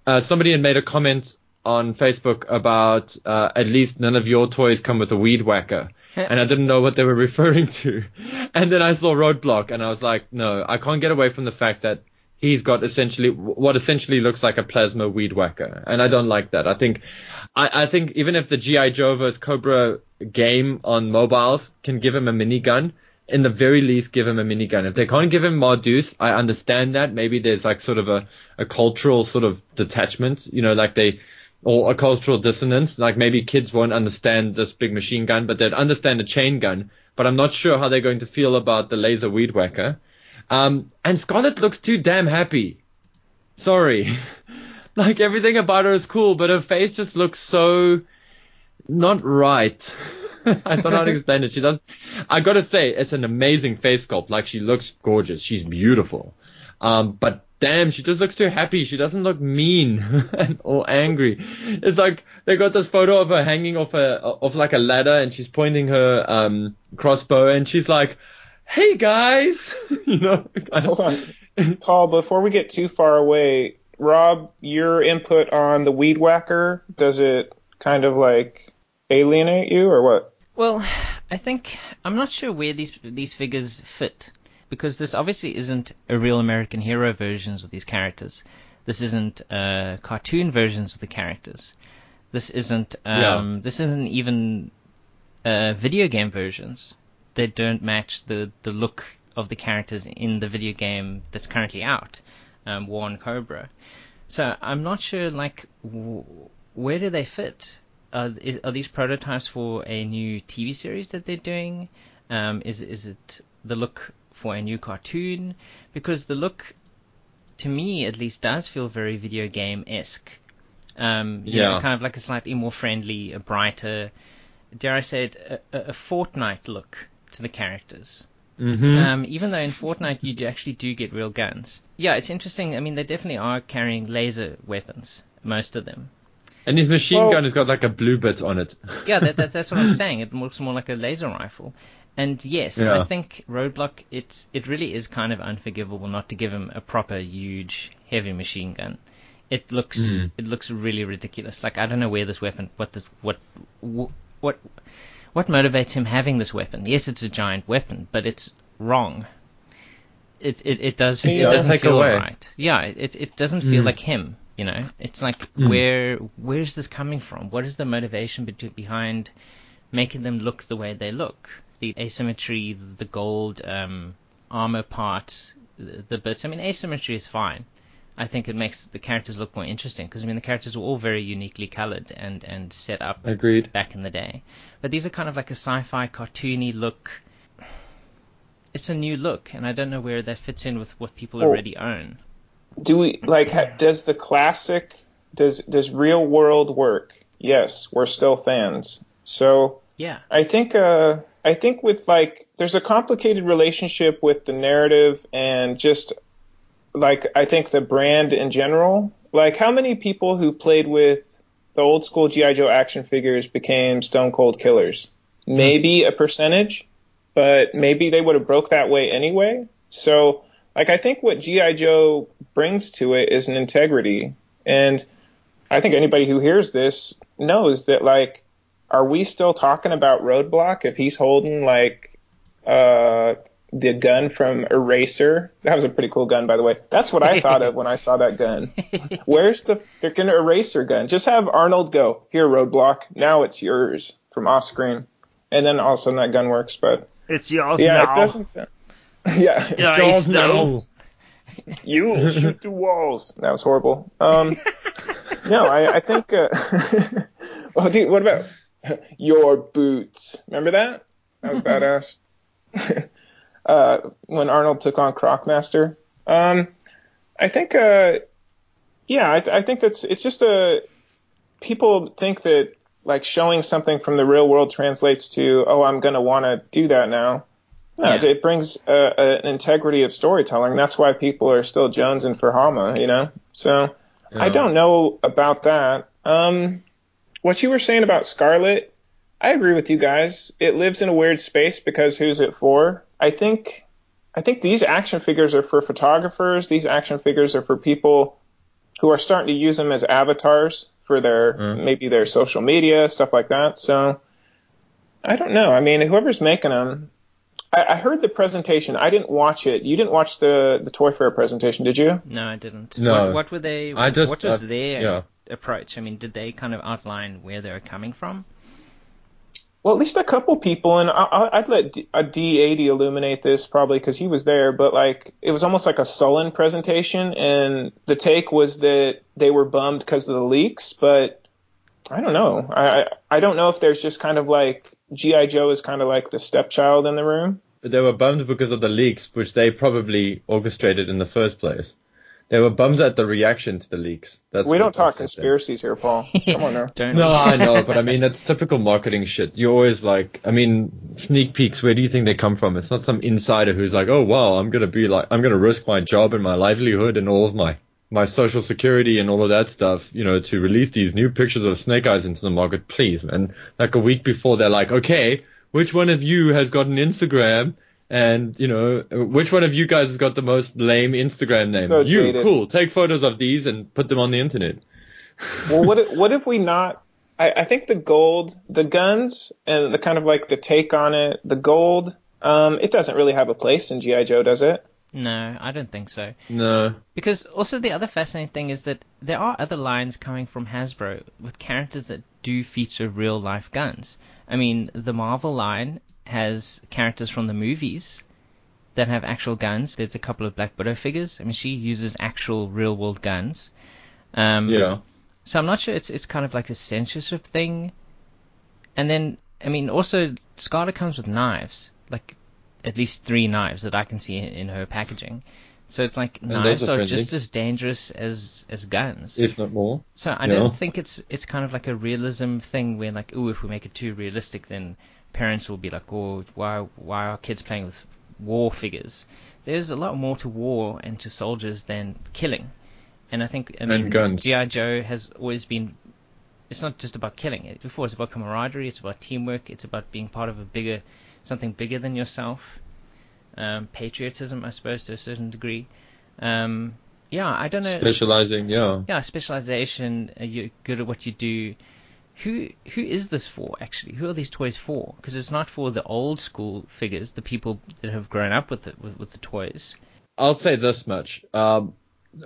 uh, somebody had made a comment on Facebook about uh, at least none of your toys come with a weed whacker. and I didn't know what they were referring to. And then I saw Roadblock and I was like, no, I can't get away from the fact that he's got essentially what essentially looks like a plasma weed whacker. And I don't like that. I think, I, I think even if the G.I. Joe vs. Cobra game on mobiles can give him a minigun, in the very least give him a minigun. If they can't give him Ma Deuce, I understand that. Maybe there's like sort of a, a cultural sort of detachment, you know, like they, or a cultural dissonance. Like maybe kids won't understand this big machine gun, but they'd understand a chain gun. But I'm not sure how they're going to feel about the laser weed whacker. Um, and Scarlett looks too damn happy. Sorry. like everything about her is cool, but her face just looks so not right. I don't know how to explain it. She does. I gotta say, it's an amazing face sculpt. Like she looks gorgeous. She's beautiful. Um, but damn, she just looks too happy. She doesn't look mean or angry. It's like they got this photo of her hanging off a off like a ladder, and she's pointing her um crossbow, and she's like, "Hey guys," you know. Hold on, Paul. Before we get too far away, Rob, your input on the weed whacker does it kind of like alienate you or what? Well, I think I'm not sure where these these figures fit because this obviously isn't a real American hero versions of these characters. This isn't uh, cartoon versions of the characters. This isn't um, yeah. this isn't even uh, video game versions. They don't match the the look of the characters in the video game that's currently out, um, War on Cobra. So I'm not sure like w- where do they fit? are, are these prototypes for a new TV series that they're doing? Um, is is it the look for a new cartoon? Because the look, to me at least, does feel very video game esque. Um, yeah. Know, kind of like a slightly more friendly, a brighter, dare I say it, a, a Fortnite look to the characters. Mm-hmm. Um, even though in Fortnite you do actually do get real guns. Yeah, it's interesting. I mean, they definitely are carrying laser weapons, most of them. And his machine well, gun has got like a blue bit on it. yeah, that, that, that's what I'm saying. It looks more like a laser rifle. And yes, yeah. I think Roadblock, it's it really is kind of unforgivable not to give him a proper huge heavy machine gun. It looks mm. it looks really ridiculous. Like I don't know where this weapon, what this what what what motivates him having this weapon. Yes, it's a giant weapon, but it's wrong. It it, it does it, it doesn't feel away. right. Yeah, it it doesn't feel mm. like him. You know, it's like mm. where where's this coming from? What is the motivation be- behind making them look the way they look? The asymmetry, the gold um, armor part, the, the bits. I mean, asymmetry is fine. I think it makes the characters look more interesting because I mean the characters were all very uniquely colored and and set up Agreed. back in the day. But these are kind of like a sci-fi cartoony look. it's a new look, and I don't know where that fits in with what people Oh. already own. do we like ha, does the classic does does real world work yes we're still fans so Yeah, i think uh i think with like there's a complicated relationship with the narrative and just like i think the brand in general like how many people who played with the old school gi joe action figures became stone cold killers? Maybe a percentage but maybe they would have broke that way anyway. So like I think what GI Joe brings to it is an integrity, and I think anybody who hears this knows that like, are we still talking about Roadblock if he's holding like uh the gun from Eraser? That was a pretty cool gun, by the way. That's what I thought of when I saw that gun. Where's the freaking Eraser gun? Just have Arnold go here, Roadblock. Now it's yours from off screen, and then all of a sudden that gun works. But it's yours yeah, now. it doesn't. Yeah, Dice now. You will shoot the walls. That was horrible. Um, no, I, I think. Uh, well, dude, what about your boots? Remember that? That was badass. Uh, when Arnold took on Crocmaster. Um, I think. Uh, yeah, I, I think that's. It's just a. People think that like showing something from the real world translates to, oh, I'm gonna want to do that now. No, Yeah. it brings uh, an integrity of storytelling. That's why people are still jonesing for Hama, you know. So I don't know about that. Um, what you were saying about Scarlett, I agree with you guys. It lives in a weird space because who's it for? I think, I think these action figures are for photographers. These action figures are for people who are starting to use them as avatars for their Mm. maybe their social media stuff like that. So I don't know. I mean, whoever's making them. I, I heard the presentation. I didn't watch it. You didn't watch the the Toy Fair presentation, did you? No, I didn't. No. What, what were they? I just- what was uh, their yeah. approach? I mean, did they kind of outline where they were coming from? Well, at least a couple people, and I, I'd let D, uh, a D80 illuminate this probably because he was there. But like, it was almost like a sullen presentation, and the take was that they were bummed because of the leaks. But I don't know. I I, I don't know if there's just kind of like GI Joe is kind of like the stepchild in the room. But they were bummed because of the leaks, which they probably orchestrated in the first place. They were bummed at the reaction to the leaks. That's we don't talk upset them. conspiracies here, Paul. Come on now. No. I know, but I mean that's typical marketing shit. You're always like, I mean, sneak peeks. Where do you think they come from? It's not some insider who's like, oh wow, I'm gonna be like, I'm gonna risk my job and my livelihood and all of my my social security and all of that stuff, you know, to release these new pictures of Snake Eyes into the market. Please, man. Like a week before, they're like, okay, which one of you has got an Instagram? And you know, which one of you guys has got the most lame Instagram name? So you, jaded. cool. Take photos of these and put them on the internet. well, what if, what if we not? I, I think the gold, the guns, and the kind of like the take on it, the gold. Um, it doesn't really have a place in GI Joe, does it? No, I don't think so. No. Because also the other fascinating thing is that there are other lines coming from Hasbro with characters that do feature real life guns. I mean, the Marvel line has characters from the movies that have actual guns. There's a couple of Black Widow figures. I mean, she uses actual real world guns. Um, Yeah. So I'm not sure it's it's kind of like a censorship thing. And then I mean also Scarlett comes with knives, like at least three knives that I can see in her packaging. So it's like those knives are are just as dangerous as as guns. If not more. So I Yeah. don't think it's it's kind of like a realism thing where like, oh, if we make it too realistic, then parents will be like, oh, why why are kids playing with war figures? There's a lot more to war and to soldiers than killing, and I think I mean. GI Joe has always been. It's not just about killing. Before it's about camaraderie. It's about teamwork. It's about being part of a bigger, something bigger than yourself. Um, patriotism, I suppose, to a certain degree. Um, yeah, I don't know Specializing, yeah. yeah, specialization. You're good at what you do. Who who is this for actually? Who are these toys for? Because it's not for the old school figures, the people that have grown up with it with, with the toys. I'll say this much. Um,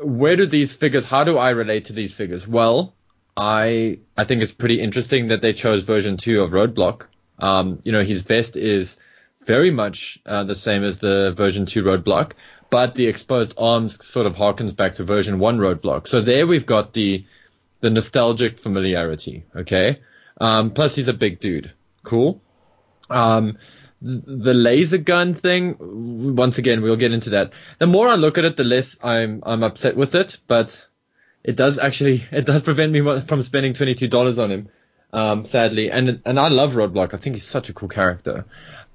where do these figures? How do I relate to these figures? Well, I I think it's pretty interesting that they chose version two of Roadblock. Um, you know, his vest is very much uh, the same as the version two Roadblock, but the exposed arms sort of harkens back to version one Roadblock. So there we've got the the nostalgic familiarity. Okay. Um, plus he's a big dude. Cool. Um, the laser gun thing. Once again, we'll get into that. The more I look at it, the less I'm I'm upset with it. But it does actually it does prevent me from spending twenty two dollars on him. Um, sadly, and and I love Roadblock. I think he's such a cool character.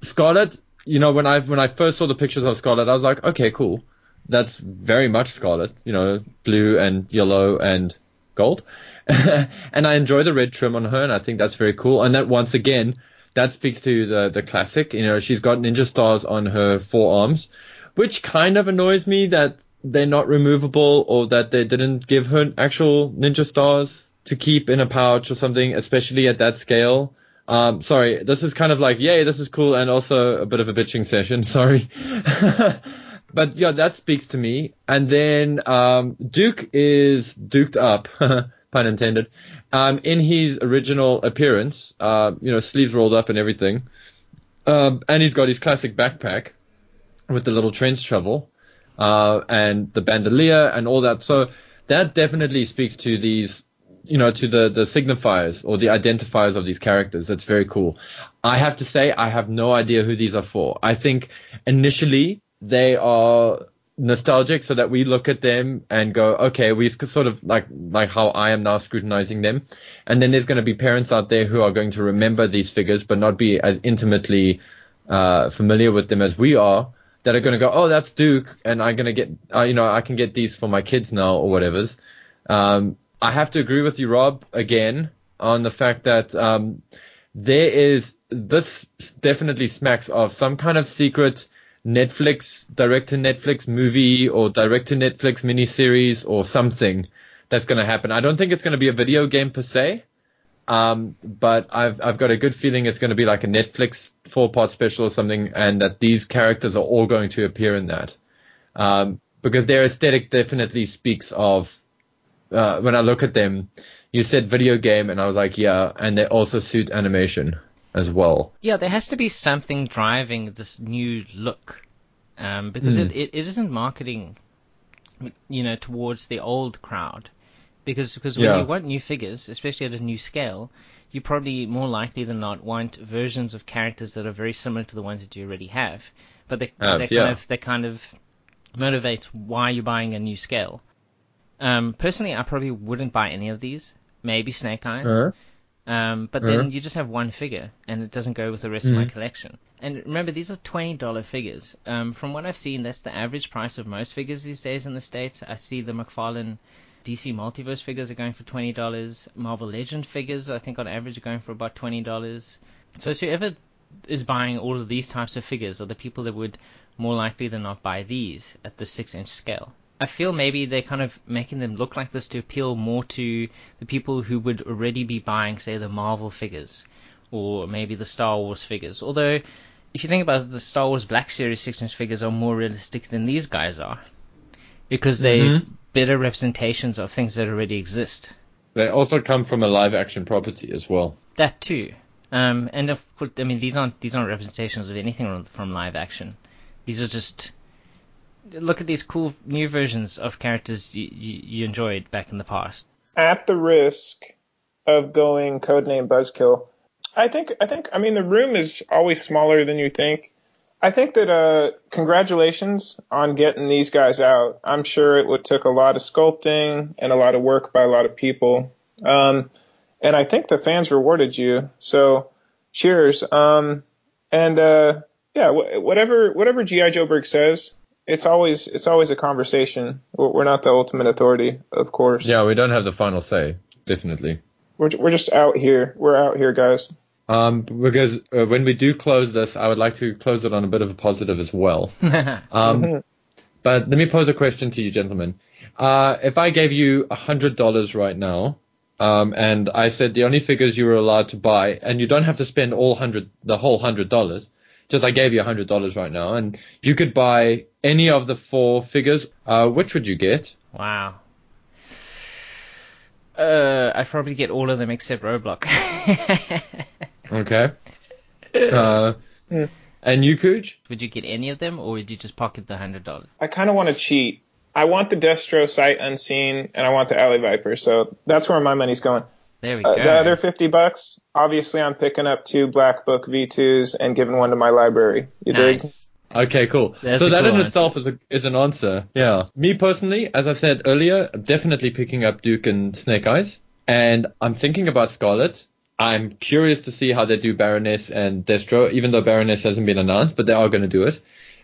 Scarlett, you know, when I when I first saw the pictures of Scarlett, I was like, okay, cool. That's very much Scarlett. You know, blue and yellow and gold. and I enjoy the red trim on her, and I think that's very cool. And that once again, that speaks to the the classic. You know, she's got ninja stars on her forearms, which kind of annoys me that they're not removable or that they didn't give her actual ninja stars to keep in a pouch or something, especially at that scale. Um, sorry, this is kind of like, yay, this is cool, and also a bit of a bitching session. Sorry. but yeah, that speaks to me. And then um, Duke is duked up, pun intended, um, in his original appearance. Uh, you know, sleeves rolled up and everything. Um, and he's got his classic backpack with the little trench shovel uh, and the bandolier and all that. So that definitely speaks to these you know, to the, the signifiers or the identifiers of these characters. It's very cool. I have to say, I have no idea who these are for. I think initially they are nostalgic so that we look at them and go, okay, we sort of like, like how I am now scrutinizing them. And then there's going to be parents out there who are going to remember these figures, but not be as intimately, uh, familiar with them as we are that are going to go, oh, that's Duke. And I'm going to get, uh, you know, I can get these for my kids now or whatever's. Um, I have to agree with you, Rob, again on the fact that um, there is this definitely smacks of some kind of secret Netflix direct to Netflix movie or direct to Netflix miniseries or something that's going to happen. I don't think it's going to be a video game per se, um, but I've I've got a good feeling it's going to be like a Netflix four part special or something, and that these characters are all going to appear in that. Um, because their aesthetic definitely speaks of uh, when I look at them, you said video game, and I was like, yeah, and they also suit animation as well. Yeah, there has to be something driving this new look, um, because mm. it, it, isn't marketing, you know, towards the old crowd, because because when yeah. you want new figures, especially at a new scale, you probably more likely than not want versions of characters that are very similar to the ones that you already have, but they, they yeah. kind of they kind of motivate why you're buying a new scale. Um, personally, I probably wouldn't buy any of these. Maybe Snake Eyes. Uh-huh. Um, but then uh-huh. you just have one figure, and it doesn't go with the rest mm-hmm. of my mm-hmm. collection. And remember, these are twenty dollar figures. Um, from what I've seen, that's the average price of most figures these days in the states. I see the McFarlane DC Multiverse figures are going for twenty dollars. Marvel Legend figures, I think, on average, are going for about twenty dollars. So, so whoever is buying all of these types of figures are the people that would more likely than not buy these at the six inch scale. I feel maybe they're kind of making them look like this to appeal more to the people who would already be buying, say, the Marvel figures or maybe the Star Wars figures. Although, if you think about it, the Star Wars Black Series 6 inch figures are more realistic than these guys are because they're mm-hmm. better representations of things that already exist. They also come from a live action property as well. That too. Um, and of course, I mean, these aren't these aren't representations of anything from live action. These are just look at these cool new versions of characters you, you, enjoyed back in the past. At the risk of going codename Buzzkill, I think I think I mean the room is always smaller than you think. I think that uh, congratulations on getting these guys out. I'm sure it would took a lot of sculpting and a lot of work by a lot of people. Um, and I think the fans rewarded you. So cheers. Um, and uh, yeah, whatever whatever GI Joburg says, it's always it's always a conversation. We're not the ultimate authority, of course. Yeah, we don't have the final say, definitely. We're we're just out here. We're out here, guys. Um, because uh, when we do close this, I would like to close it on a bit of a positive as well. um, mm-hmm. But let me pose a question to you, gentlemen. Uh, if I gave you a hundred dollars right now, um, and I said the only figures you were allowed to buy, and you don't have to spend all hundred, the whole hundred dollars, just I gave you a hundred dollars right now, and you could buy any of the four figures. Uh, which would you get? Wow. Uh, I'd probably get all of them except Roadblock. okay. Uh, and you, Cooch? Would you get any of them, or would you just pocket the hundred dollars? I kind of want to cheat. I want the Destro sight unseen, and I want the Alley Viper. So that's where my money's going. There we Uh, go. the other 50 bucks, obviously, I'm picking up two Black Book V2s and giving one to my library. You dig? nice. Okay, cool. That's so that cool in answer. itself is a is an answer. Yeah. Me personally, as I said earlier, definitely picking up Duke and Snake Eyes, and I'm thinking about Scarlett. I'm curious to see how they do Baroness and Destro, even though Baroness hasn't been announced, but they are going to do it.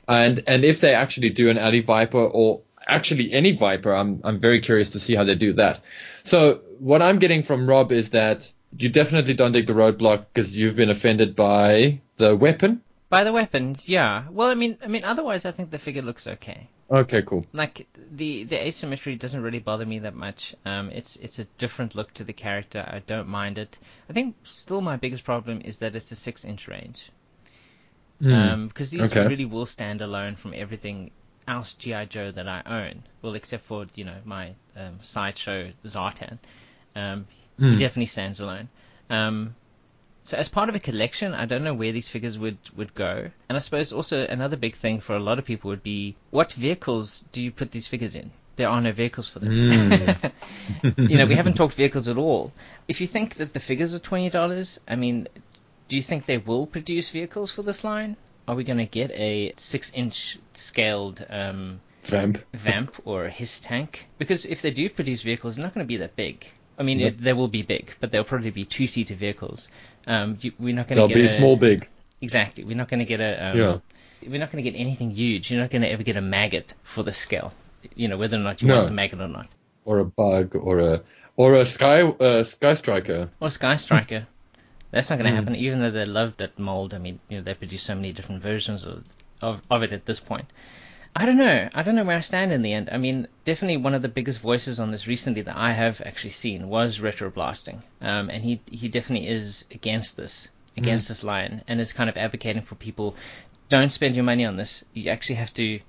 And and if they actually do an Alley Viper or actually any Viper, I'm I'm very curious to see how they do that. So what I'm getting from Rob is that you definitely don't dig the roadblock because you've been offended by the weapon. By the weapons, yeah. Well, I mean, I mean, otherwise, I think the figure looks okay. Okay, cool. Like the the asymmetry doesn't really bother me that much. Um, it's it's a different look to the character. I don't mind it. I think still my biggest problem is that it's a six inch range. Hmm. Um, because these Okay. really will stand alone from everything else GI Joe that I own. Well, except for you know my um, sideshow Zartan. Um, he Hmm. definitely stands alone. Um, so as part of a collection, I don't know where these figures would, would go. And I suppose also another big thing for a lot of people would be what vehicles do you put these figures in? There are no vehicles for them. Mm. you know, we haven't talked vehicles at all. If you think that the figures are twenty dollars, I mean, do you think they will produce vehicles for this line? Are we going to get a six-inch scaled um, Vamp. vamp or a HISS tank? Because if they do produce vehicles, they're not going to be that big. I mean, Nope. it, they will be big, but they'll probably be two-seater vehicles. Um, you, we're not going They'll to get be a, small, big. Exactly. We're not going to get a. Um, Yeah. We're not going to get anything huge. You're not going to ever get a maggot for the scale. You know, whether or not you No. want the maggot or not. Or a bug, or a or a sky uh, sky striker. Or Sky Striker. That's not going to Hmm. happen, even though they love that mold. I mean, you know, they produce so many different versions of, of of it at this point. I don't know. I don't know where I stand in the end. I mean, definitely one of the biggest voices on this recently that I have actually seen was Retro Blasting, um, and he he definitely is against this, against this line, and is kind of advocating for people don't spend your money on this. You actually have to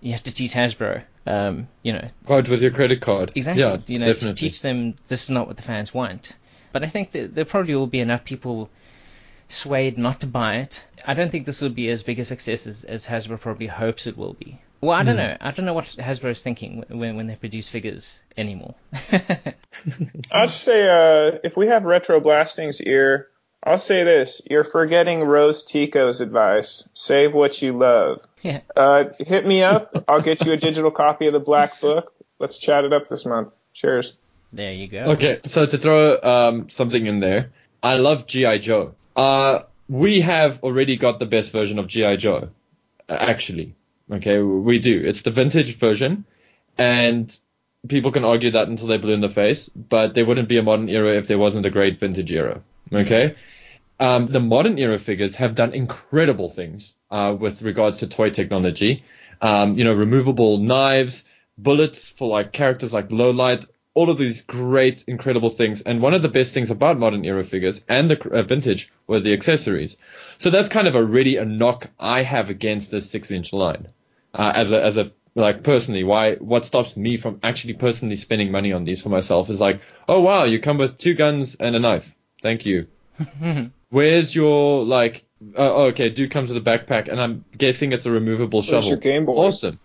you have to teach Hasbro, um, you know, Vote with your credit card. Exactly. Yeah, you know, to definitely. teach them this is not what the fans want. But I think that there probably will be enough people swayed not to buy it. I don't think this will be as big a success as, as Hasbro probably hopes it will be. Well, I don't know. I don't know what Hasbro is thinking when when they produce figures anymore. I'll just say, uh, if we have Retro Blasting's ear, I'll say this: you're forgetting Rose Tico's advice. Save what you love. yeah. Uh, hit me up. I'll get you a digital copy of the Black Book. Let's chat it up this month. Cheers. There you go. Okay, so to throw um, something in there, I love GI Joe. Uh, we have already got the best version of GI Joe, actually. Okay, we do. It's the vintage version, and people can argue that until they're blue in the face, but there wouldn't be a modern era if there wasn't a great vintage era. Okay. Um, the modern era figures have done incredible things uh, with regards to toy technology. Um, you know, removable knives, bullets for like characters like Lowlight, all of these great, incredible things. And one of the best things about modern era figures and the uh, vintage were the accessories. So that's kind of already a knock I have against this six-inch line. Uh, as a as a like personally, why what stops me from actually personally spending money on these for myself is like, oh wow, you come with two guns and a knife. Thank you. Where's your like? Uh, okay, dude comes with a backpack, and I'm guessing it's a removable shovel. your Game Boy? Awesome.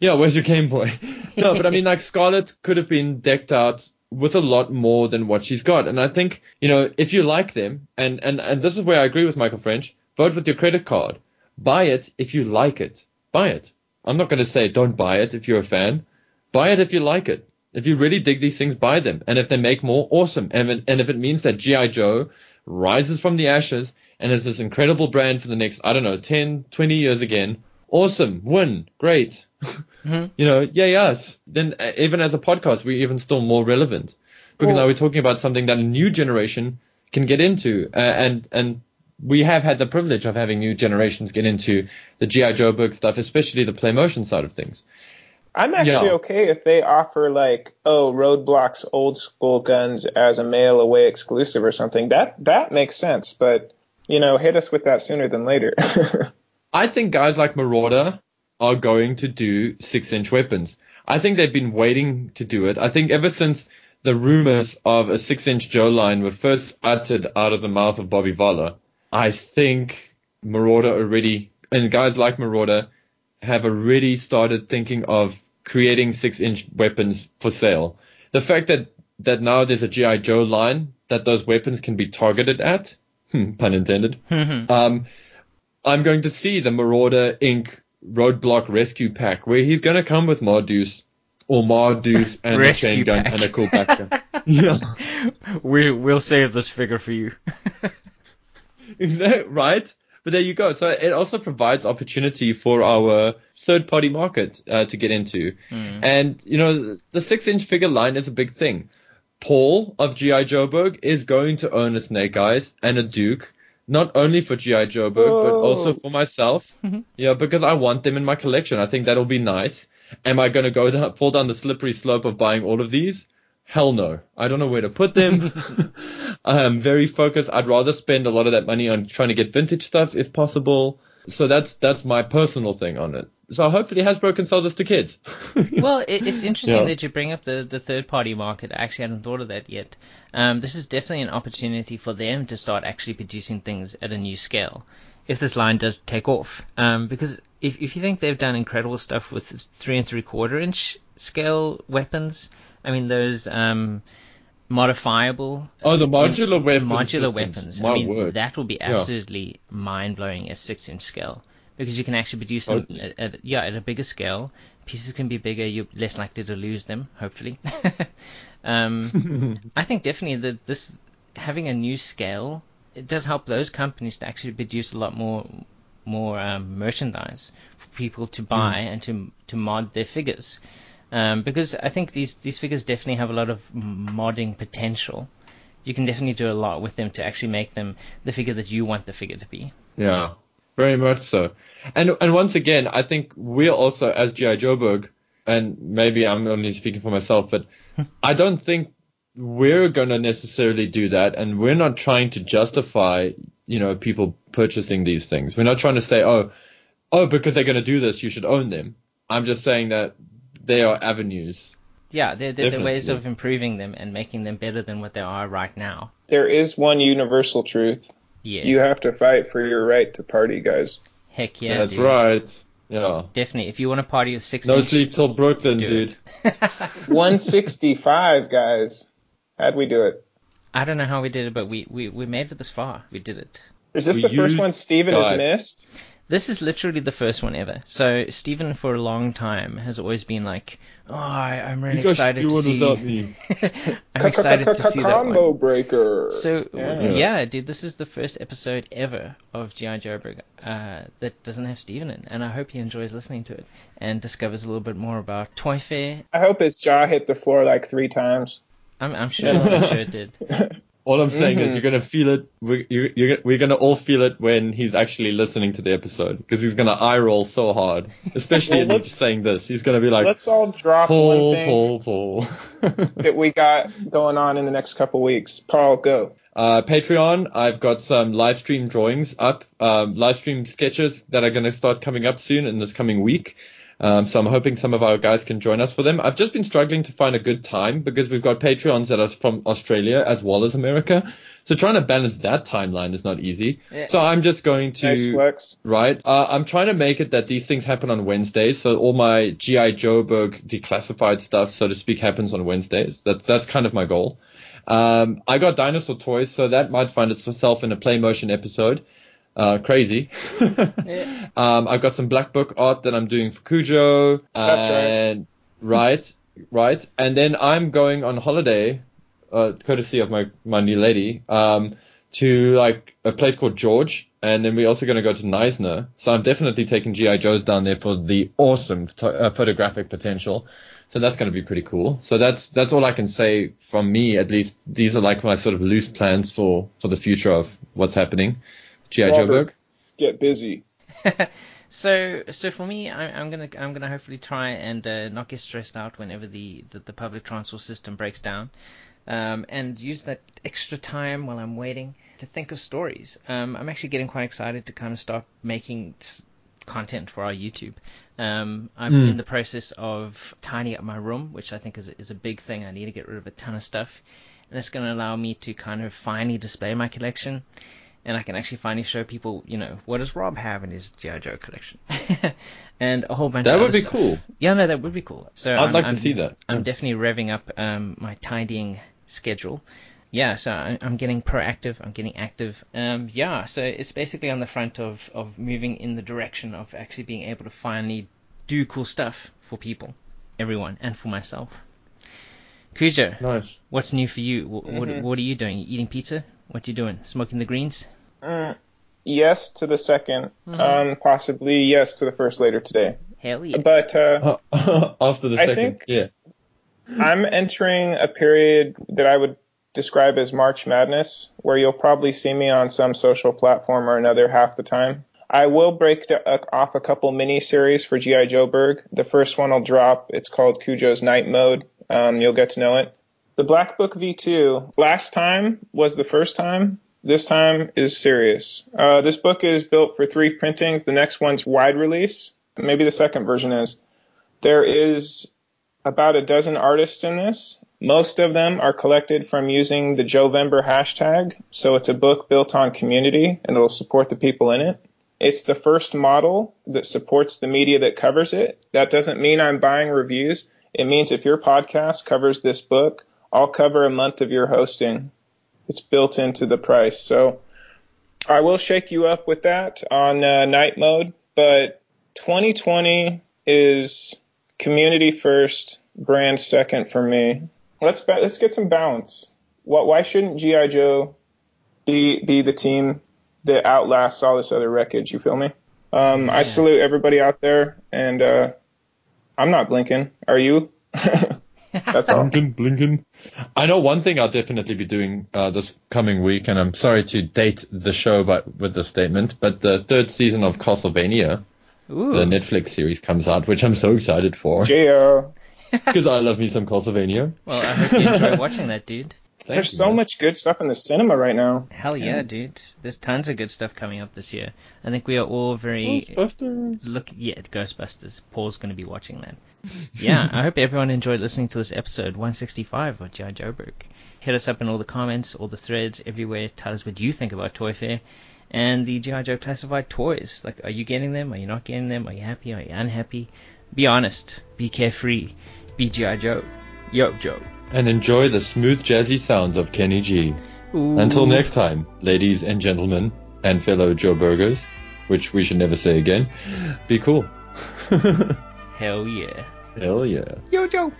Yeah, where's your Game Boy? no, but I mean, like Scarlett could have been decked out with a lot more than what she's got, and I think you know if you like them, and and and this is where I agree with Michael French. Vote with your credit card. Buy it if you like it. Buy it. I'm not going to say don't buy it if you're a fan. Buy it if you like it. If you really dig these things, buy them. And if they make more, awesome. And, and if it means that G.I. Joe rises from the ashes and is this incredible brand for the next, I don't know, 10, 20 years again, awesome. Win. Great. Mhm. You know, yay us. Then uh, even as a podcast, we're even still more relevant because Well- now we're talking about something that a new generation can get into. Uh, and, and we have had the privilege of having new generations get into the G.I. Joe book stuff, especially the play motion side of things. I'm actually Yeah. okay if they offer like, oh, Roadblock's old school guns as a mail away exclusive or something. That that makes sense, but you know, hit us with that sooner than later. I think guys like Marauder are going to do six inch weapons. I think they've been waiting to do it. I think ever since the rumors of a six inch Joe line were first uttered out of the mouth of Bobby Voller, I think Marauder already, and guys like Marauder have already started thinking of creating six inch weapons for sale. The fact that, that now there's a G.I. Joe line that those weapons can be targeted at, hmm, pun intended, um, I'm going to see the Marauder Inc. Roadblock Rescue Pack, where he's going to come with Mardeuce or Mardeuce and a chain gun pack. and a cool backgun. yeah, we we'll save this figure for you. Exact- right. But there you go. So it also provides opportunity for our third-party market uh, to get into. Mm. And you know, the six-inch figure line is a big thing. Paul of GI Joburg is going to own a Snake Eyes and a Duke, not only for GI Joburg but Whoa. also for myself. Mm-hmm. yeah, because I want them in my collection. I think that'll be nice. Am I going to go down, fall down the slippery slope of buying all of these? Hell no. I don't know where to put them. I'm very focused. I'd rather spend a lot of that money on trying to get vintage stuff if possible. So that's that's my personal thing on it. So hopefully Hasbro can sell this to kids. well, it, it's interesting Yeah. that you bring up the, the third party market. I actually hadn't thought of that yet. Um, this is definitely an opportunity for them to start actually producing things at a new scale if this line does take off. Um, because if, if you think they've done incredible stuff with three and three quarter inch scale weapons, I mean, those um, modifiable Oh, the modular weapon modular systems. weapons. My I mean, word. that will be Yeah. absolutely mind blowing at six inch scale because you can actually produce them Totally. at, at yeah at a bigger scale. Pieces can be bigger. You're less likely to lose them. Hopefully. um, I think definitely that this having a new scale it does help those companies to actually produce a lot more more um, merchandise for people to buy and to to mod their figures. Um, because I think these these figures definitely have a lot of modding potential. You can definitely do a lot with them to actually make them the figure that you want the figure to be. Yeah, very much so. And and once again, I think we're also as GI Joburg, and maybe I'm only speaking for myself, but I don't think we're gonna necessarily do that, and we're not trying to justify, you know, people purchasing these things. We're not trying to say, oh, oh, because they're gonna do this, you should own them. I'm just saying that they are avenues. Yeah, they're, they're, they're ways of improving them and making them better than what they are right now. There is one universal truth. Yeah. You have to fight for your right to party, guys. Heck yeah. That's dude. right. Yeah. Definitely. If you want to party with six No inch, sleep till Brooklyn, Do dude. 165, guys. How'd we do it? I don't know how we did it, but we, we, we made it this far. We did it. Is this We the first one Steven has missed? This is literally the first one ever. So Stephen, for a long time, has always been like, "Oh, I, I'm really You guys excited do to one see." without me. I'm excited to see that Combo one. breaker. So Yeah. yeah. dude, this is the first episode ever of GI Joburg uh, that doesn't have Steven in, and I hope he enjoys listening to it and discovers a little bit more about Toy Fair. I hope his jaw hit the floor like three times. I'm, I'm sure, I'm sure it did. All I'm saying is Mhm. you're gonna feel it. We're, you're, you're, we're gonna all feel it when he's actually listening to the episode because he's gonna eye roll so hard, especially Well, in saying this. He's gonna be like, Let's all drop one thing pull, pull. that we got going on in the next couple weeks. Paul, go. Uh, Patreon, I've got some live stream drawings up, um, live stream sketches that are going to start coming up soon in this coming week. Um, so I'm hoping some of our guys can join us for them. I've just been struggling to find a good time because we've got Patreons that are from Australia as well as America. So trying to balance that timeline is not easy. Yeah. So I'm just going to Nice flex. right? Uh, I'm trying to make it that these things happen on Wednesdays, so all my GI Joburg declassified stuff, so to speak, happens on Wednesdays. That's that's kind of my goal. Um, I got dinosaur toys, so that might find itself in a play motion episode. Uh, crazy. Yeah. um, I've got some black book art that I'm doing for Cujo. That's right. right. Right, and then I'm going on holiday, uh, courtesy of my my new lady, um, to like a place called George, and then we're also going to go to Knysna. So I'm definitely taking GI Joes down there for the awesome photo- uh, photographic potential. So that's going to be pretty cool. So that's that's all I can say from me. At least these are like my sort of loose plans for for the future of what's happening. GI Robert. Joburg. Get busy. so so for me, I, I'm gonna I'm gonna hopefully try and uh, not get stressed out whenever the, the, the public transport system breaks down, um, and use that extra time while I'm waiting to think of stories. Um, I'm actually getting quite excited to kind of start making s- content for our YouTube. Um, I'm Mm. in the process of tidying up my room, which I think is a, is a big thing. I need to get rid of a ton of stuff, and it's going to allow me to kind of finally display my collection and I can actually finally show people, you know, what does Rob have in his GI Joe collection, and a whole bunch. Of things. That of would other be stuff. cool. Yeah, no, that would be cool. So I'd I'm, like I'm, to see that. I'm Yeah. definitely revving up um, my tidying schedule. yeah, so I- I'm getting proactive. I'm getting active. Um, yeah, so it's basically on the front of of moving in the direction of actually being able to finally do cool stuff for people, everyone, and for myself. Cujo, Nice. what's new for you? What, what, Mhm. what are you doing? You eating pizza? What are you doing? Smoking the greens? Mm, yes to the 2nd Mhm. Um, possibly yes to the first later today. Hell yeah. But uh, After the I second, think- yeah. I'm entering a period that I would describe as March Madness, where you'll probably see me on some social platform or another half the time. I will break the, uh, off a couple mini series for GI Joburg. The first one will drop. It's called Cujo's Night Mode. Um, you'll get to know it. The Black Book V2. Last time was the first time. This time is serious. Uh, this book is built for three printings. The next one's wide release. Maybe the second version is. There is about a dozen artists in this. Most of them are collected from using the Jovember hashtag. So it's a book built on community and it'll support the people in it. It's the first model that supports the media that covers it. That doesn't mean I'm buying reviews. It means if your podcast covers this book, I'll cover a month of your hosting. It's built into the price. So I will shake you up with that on uh, night mode, but 2020 is community first, brand second for me. Let's ba- let's get some balance. What? Why shouldn't GI Joe be be the team that outlasts all this other wreckage? You feel me? Um, I salute everybody out there, and uh, I'm not blinking. Are you? That's all. Blinken, blinken. I know one thing I'll definitely be doing uh, this coming week, and I'm sorry to date the show, but with the statement, but the third season of Castlevania, Ooh. the Netflix series, comes out, which I'm so excited for Jo. because I love me some Castlevania. well, I hope you enjoy watching that, dude. Thank There's you, so man. much good stuff in the cinema right now. Hell yeah, dude. There's tons of good stuff coming up this year. I think we are all very Ghostbusters. look yeah, Ghostbusters. Paul's going to be watching that. Yeah, I hope everyone enjoyed listening to this episode 165 of G.I. Joburg. Hit us up in all the comments, all the threads, everywhere. Tell us what you think about Toy Fair and the G.I. Joe classified toys. Like, are you getting them? Are you not getting them? Are you happy? Are you unhappy? Be honest. Be carefree. Be G.I. Joe. Yo, Joe. And enjoy the smooth, jazzy sounds of Kenny G. Ooh. Until next time, ladies and gentlemen, and fellow Joe Burgers, which we should never say again, be cool. Hell yeah. Hell yeah. Yo, Joe.